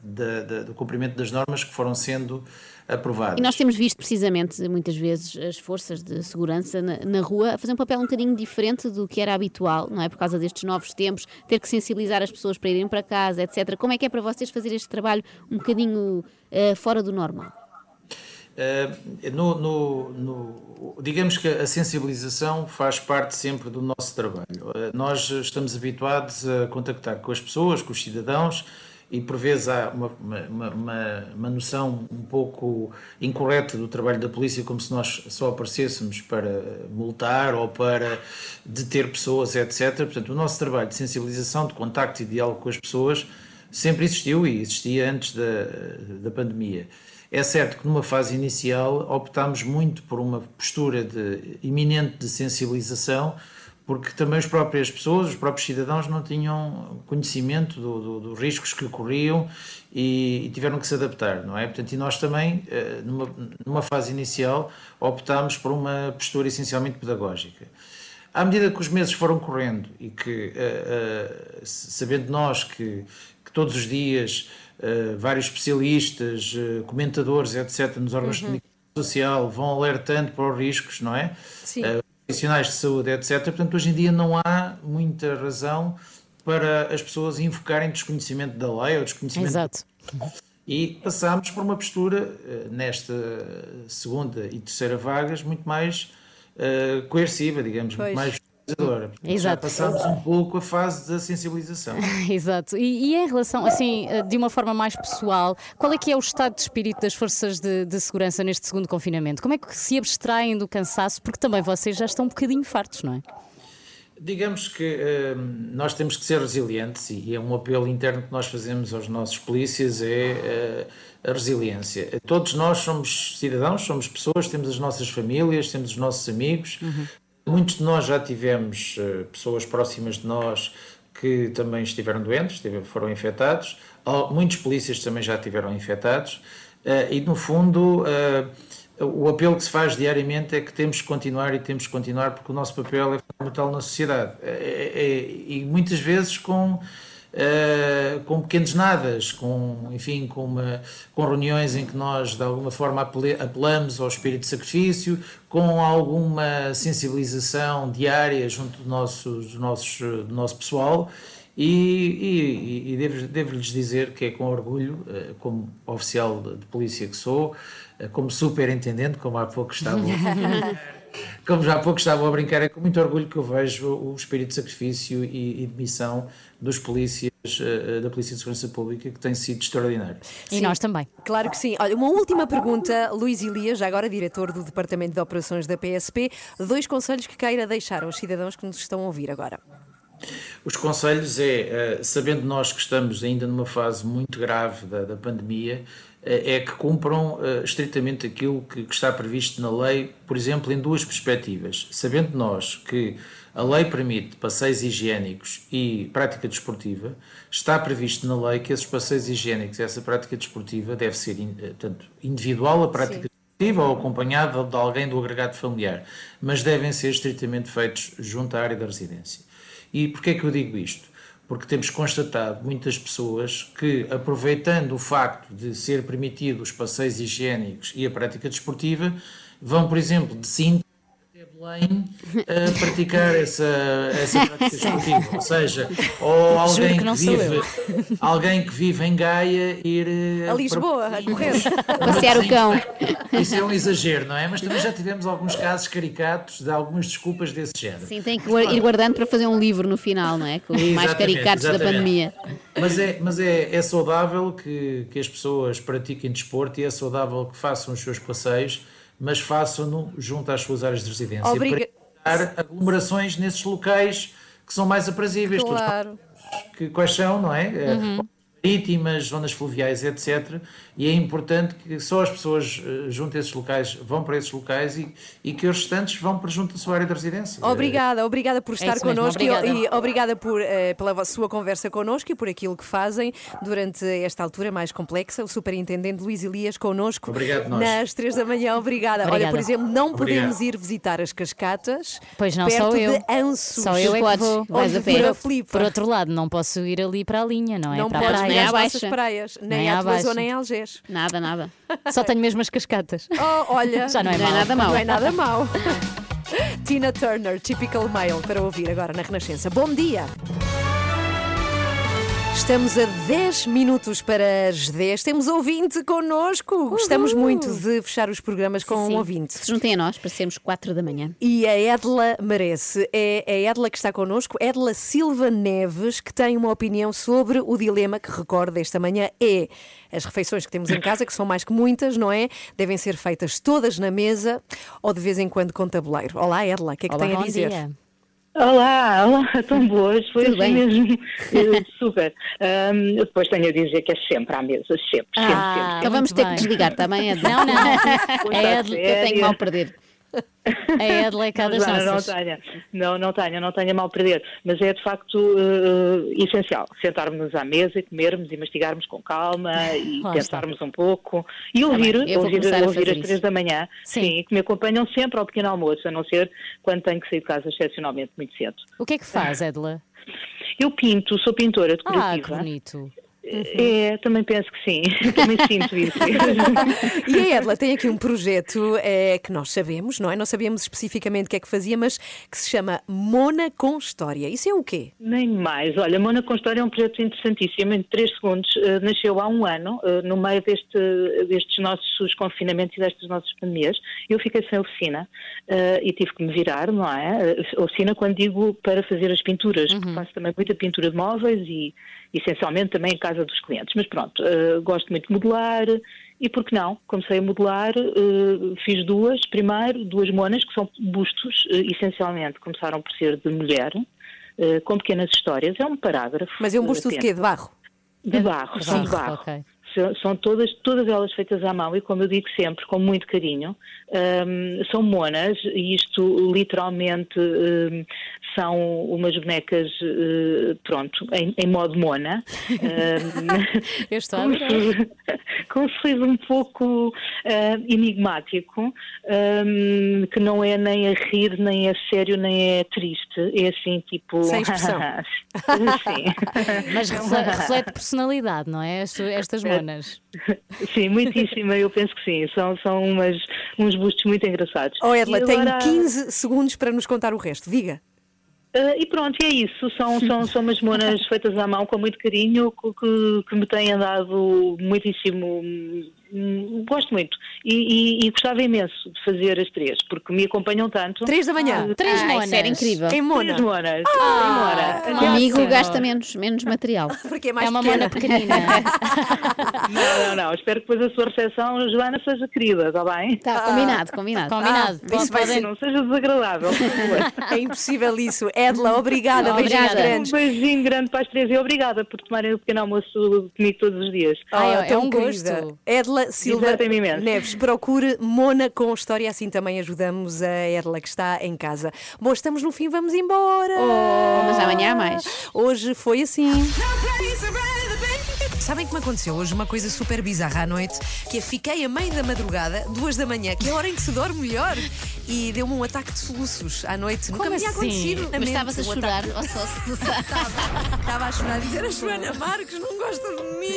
do cumprimento das normas que foram sendo aprovadas. E nós temos visto precisamente, muitas vezes, as forças de segurança na, na rua a fazer um papel um bocadinho diferente do que era habitual, não é? Por causa destes novos tempos, ter que sensibilizar as pessoas para irem para casa, etc. Como é que é para vocês fazer este trabalho um bocadinho eh, fora do normal? Uh, no, no- no- digamos que a sensibilização faz parte sempre do nosso trabalho. Uh, nós estamos habituados a contactar com as pessoas, com os cidadãos, e por vezes há uma, uma, uma, uma noção um pouco incorreta do trabalho da polícia, como se nós só aparecêssemos para multar ou para deter pessoas, etc. Portanto, o nosso trabalho de sensibilização, de contacto e diálogo com as pessoas sempre existiu e existia antes da, da pandemia. É certo que numa fase inicial optámos muito por uma postura de, iminente de sensibilização, porque também as próprias pessoas, os próprios cidadãos não tinham conhecimento do- do- dos riscos que corriam e, e tiveram que se adaptar, não é? Portanto, e nós também, eh, numa, numa fase inicial, optámos por uma postura essencialmente pedagógica. À medida que os meses foram correndo e que, eh, eh, sabendo nós que, que todos os dias vários especialistas, comentadores, etc., nos órgãos de Uhum. comunicação social vão alertando para os riscos, não é? Sim. Profissionais de saúde, etc. Portanto, hoje em dia não há muita razão para as pessoas invocarem desconhecimento da lei ou desconhecimento Exato. E passámos por uma postura, eh, nesta segunda e terceira vagas, muito mais uh, coerciva, digamos, Pois. muito mais fiscalizadora. Portanto, Já Exato. passámos um pouco a fase da sensibilização. <laughs> Exato. E, e em relação, assim, eh, de uma forma mais pessoal, qual é que é o estado de espírito das forças de, de segurança neste segundo confinamento? Como é que se abstraem do cansaço? Porque também vocês já estão um bocadinho fartos, não é? Digamos que hum, nós temos que ser resilientes e é um apelo interno que nós fazemos aos nossos polícias é eh, a resiliência. Todos nós somos cidadãos, somos pessoas, temos as nossas famílias, temos os nossos amigos. Muitos de nós já tivemos eh, pessoas próximas de nós que também estiveram doentes, foram infectados. Muitos polícias também já tiveram infectados. Eh, e no fundo eh, o apelo que se faz diariamente é que temos que continuar e temos que continuar porque o nosso papel é fundamental na sociedade. E muitas vezes com, eh, com pequenos nadas, com, enfim, com, uma- com reuniões em que nós de alguma forma apelamos ao espírito de sacrifício, com alguma sensibilização diária junto do nosso, dos nossos, do nosso pessoal. E, e, e devo- devo-lhes dizer que é com orgulho, eh, como oficial de, polícia que sou, eh, como superintendente, como há pouco estavam, <laughs> como já há pouco estavam a brincar, é com muito orgulho que eu vejo o espírito de sacrifício e, e de missão dos polícias, eh, da Polícia de Segurança Pública, que tem sido extraordinário. E nós também. Claro que sim. Olha, uma última pergunta, Luís Elias, já agora diretor do Departamento de Operações da PSP. Dois conselhos que queira deixar aos cidadãos que nos estão a ouvir agora. Os conselhos é, eh, sabendo nós que estamos ainda numa fase muito grave da, da pandemia, eh, é que cumpram eh, estritamente aquilo que, que está previsto na lei, por exemplo, em duas perspectivas. Sabendo nós que a lei permite passeios higiênicos e prática desportiva, está previsto na lei que esses passeios higiênicos, essa prática desportiva, deve ser eh, portanto, individual a prática desportiva ou acompanhada de alguém do agregado familiar, mas devem ser estritamente feitos junto à área da residência. E porquê é que eu digo isto? Porque temos constatado muitas pessoas que, aproveitando o facto de ser permitido os passeios higiênicos e a prática desportiva, vão, por exemplo, de até Belém a praticar essa, essa <laughs> prática desportiva. Ou seja, ou alguém que que, vive, alguém que vive em Gaia ir eh, A Lisboa, a correr. Passear o cão. Isso é um exagero, não é? Mas também já tivemos alguns casos caricatos de algumas desculpas desse género. Sim, tem que ir guardando para fazer um livro no final, não é? Com os mais Exatamente, caricatos da exatamente. pandemia. Mas é, mas é, é saudável que, que as pessoas pratiquem desporto e é saudável que façam os seus passeios, mas façam-no junto às suas áreas de residência. Obriga- Para evitar aglomerações nesses locais que são mais aprazíveis. Claro. que, quais são, não é? Uhum. Marítimas, zonas fluviais, etc. E é importante que só as pessoas eh, junto a esses locais vão para esses locais e, e que os restantes vão para junto à sua área de residência. Obrigada, obrigada por estar isso mesmo, connosco e- obrigada. e, obrigada por, eh, pela sua conversa connosco e por aquilo que fazem durante esta altura mais complexa. O Superintendente Luís Elias connosco Obrigado, nós. nas três da manhã. Obrigada. Olha, Obrigada. por exemplo, não Obrigado. podemos ir visitar as cascatas Pois não, perto sou eu. de. Só eu é que vou. vais a pé. Por, outro lado, não posso ir ali para a linha, não é? Não para a nem praia. às à nossas baixa. praias, nem, Nem à tua baixa. zona em Algés. Nada, nada. <laughs> Só tenho mesmo as cascatas. Oh, olha, Já não é Não é mau. nada mau. Não é nada mau. <laughs> Tina Turner, Typical Male, para ouvir agora na Renascença. Bom dia! Estamos a 10 minutos para as 10. Temos ouvinte connosco. Gostamos muito de fechar os programas com Sim. um ouvinte. Se juntem a nós para sermos 4 da manhã. E a Edla merece. É a Edla que está connosco, Edla Silva Neves, que tem uma opinião sobre o dilema que recorda esta manhã é as refeições que temos em casa, que são mais que muitas, não é? Devem ser feitas todas na mesa ou de vez em quando com tabuleiro. Olá, Edla, o que é que Olá, tem a bom dizer? dia. Olá, olá, <laughs> tão boas, foi Tudo assim bem? mesmo, <laughs> eh, super. Eu depois tenho a dizer que é sempre à mesa, sempre, sempre, Ah, sempre. Então vamos ter bem. que desligar também. Edna? <laughs> Não, não. Pois É está Edla- Eu tenho mal a perder. <laughs> A é cá das Não, não, nossas. não tenha, não, não tenha, não tenha mal perder, mas é de facto eh, essencial sentarmos à mesa e comermos e mastigarmos com calma e Lá está. pensarmos um pouco e ouvir, bem, vou ouvir, começar a ouvir fazer às três da manhã, Sim. sim, que me acompanham sempre ao pequeno almoço, a não ser quando tenho que sair de casa excepcionalmente muito cedo. O que é que faz, Edla? Eu pinto, sou pintora Ah, que decorativa. Bonito. É, também penso que sim. <laughs> Também sinto isso. <laughs> E a Edla tem aqui um projeto eh, que nós sabemos, não é? Não sabíamos especificamente o que é que fazia, mas que se chama Mona com História. Isso é o quê? Nem mais. Olha, Mona com História é um projeto interessantíssimo. Em três segundos, eh, nasceu há um ano, eh, no meio deste, destes nossos confinamentos e destas nossas pandemias. Eu fiquei sem oficina eh, e tive que me virar, não é? Oficina quando digo para fazer as pinturas, porque faço também muita pintura de móveis e essencialmente também em casa dos clientes. Mas pronto, eh, gosto muito de modelar e por que não? Comecei a modelar, eh, fiz duas, primeiro, duas monas que são bustos, eh, essencialmente começaram por ser de mulher, com pequenas histórias. É um parágrafo. Mas é um busto de quê? De barro? De barro, sim, de barro. ok. São- todas, todas elas feitas à mão e, como eu digo sempre, com muito carinho. Hum, são monas e isto literalmente hum, são umas bonecas, eh, pronto, em, em modo mona. <laughs> Hum, Eu estou a com, um <laughs> com um sorriso um pouco eh, enigmático, que não é nem a rir, nem é sério, nem é triste. É assim, tipo. Sem expressão. <laughs> Mas refle- reflete personalidade, não é? As- Estas monas. <laughs> Sim, muitíssima, eu penso que sim. São, são umas, uns bustos muito engraçados. Oh, Edla, E tem agora- 15 segundos para nos contar o resto. Diga. Ah, e pronto, é isso. São, são, são umas monas feitas à mão com muito carinho, que, que, que me têm andado muitíssimo. Hum, Gosto muito. E, e- e gostava imenso de fazer as três, porque me acompanham tanto. Três da manhã. Ah, Três Ah, monas. isso era incrível. Em Mona. Três monas. Ah, em Mona. Comigo Nossa. gasta menos, menos material. <laughs> Porque é mais É uma pequena. mona pequenina. <laughs> Não, não, não. Espero que depois a sua recepção, Joana, seja querida, está bem? Está combinado, combinado. Combinado. Ah, isso vai ser, não seja desagradável, por favor. <laughs> É impossível isso. Edla, obrigada. Beijinhos Obrigada. Um grandes. beijinho grande para as três e obrigada por tomarem o pequeno almoço comigo todos os dias. Ai, Oh, é tão um querida. gosto. Edla Silva Divertem-me imenso. Neves, procure Mona com história, assim também ajudamos a Edla que está em casa. Bom, estamos no fim, vamos embora. Oh, mas amanhã há mais. Hoje foi assim. Sabem que me aconteceu hoje uma coisa super bizarra à noite? Que é fiquei a meio da madrugada, duas da manhã, que é a hora em que se dorme melhor, e deu-me um ataque de soluços à noite. Nunca Como me tinha assim? acontecido. Mas estavas a chorar ou só se Estava a chorar dizer a Joana Marques não gosta de mim.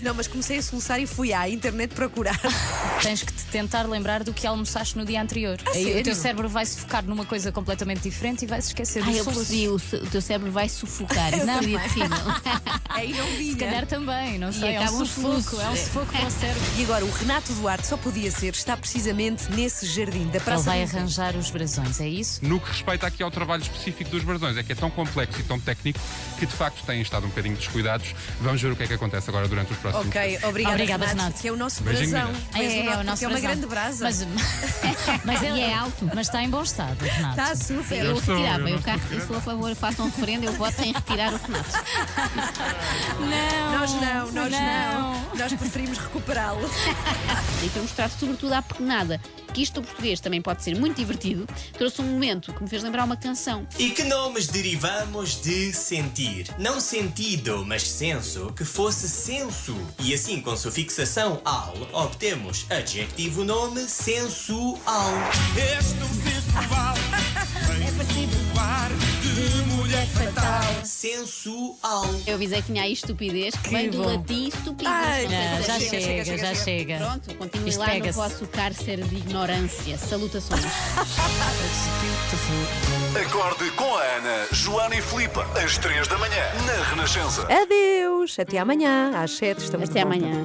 <laughs> Não, mas comecei a soluçar e fui à internet procurar. Tens que te tentar lembrar do que almoçaste no dia anterior. A Aí o teu cérebro vai se focar numa coisa completamente diferente e vai se esquecer do Ai, eu percebi, o, o teu cérebro vai sufocar. <laughs> Não, seria possível. <laughs> Aí não. Se calhar também, não sei. É um sufoco, é um sufoco para o cérebro. E agora, o Renato Duarte só podia ser, está precisamente nesse jardim da Ele Praça vai do Império. arranjar os brasões, é isso? No que respeita aqui ao trabalho específico dos brasões, é que é tão complexo e tão técnico que de facto têm estado um bocadinho descuidados. Vamos ver o que é que acontece agora durante os próximos Ok, dias. obrigada, Obrigada, Renato, Renato. Que é o nosso Beijinho, brasão. és É, é o nosso que é uma brasão. grande brasa. Mas, <laughs> mas ele é alto. Mas está em bom estado, <laughs> Renato. Está super. Eu Eu sou, retirava, eu eu estou eu sou a favor, façam um referendo, eu voto em retirar o Renato. <laughs> Não, Nós não, nós não. não. Nós preferimos recuperá-lo. E para mostrar sobretudo à pequenada que isto do português também pode ser muito divertido, trouxe um momento que me fez lembrar uma canção. E que nomes derivamos de sentir? Não sentido, mas senso, que fosse senso. E assim, com sufixação al, obtemos adjetivo nome sensual. Tão sensual. <laughs> É Sensual. Eu avisei que tinha aí estupidez, que, vem do bom. latim estupidez. Ai, Não já é- chega, já chega. Pronto, continuem Isto lá no vosso cárcere de ignorância. Salutações. <laughs> Acorde com a Ana, Joana e Filipe, às 3 da manhã, na Renascença. Adeus. Até amanhã, às 7 estamos Até amanhã.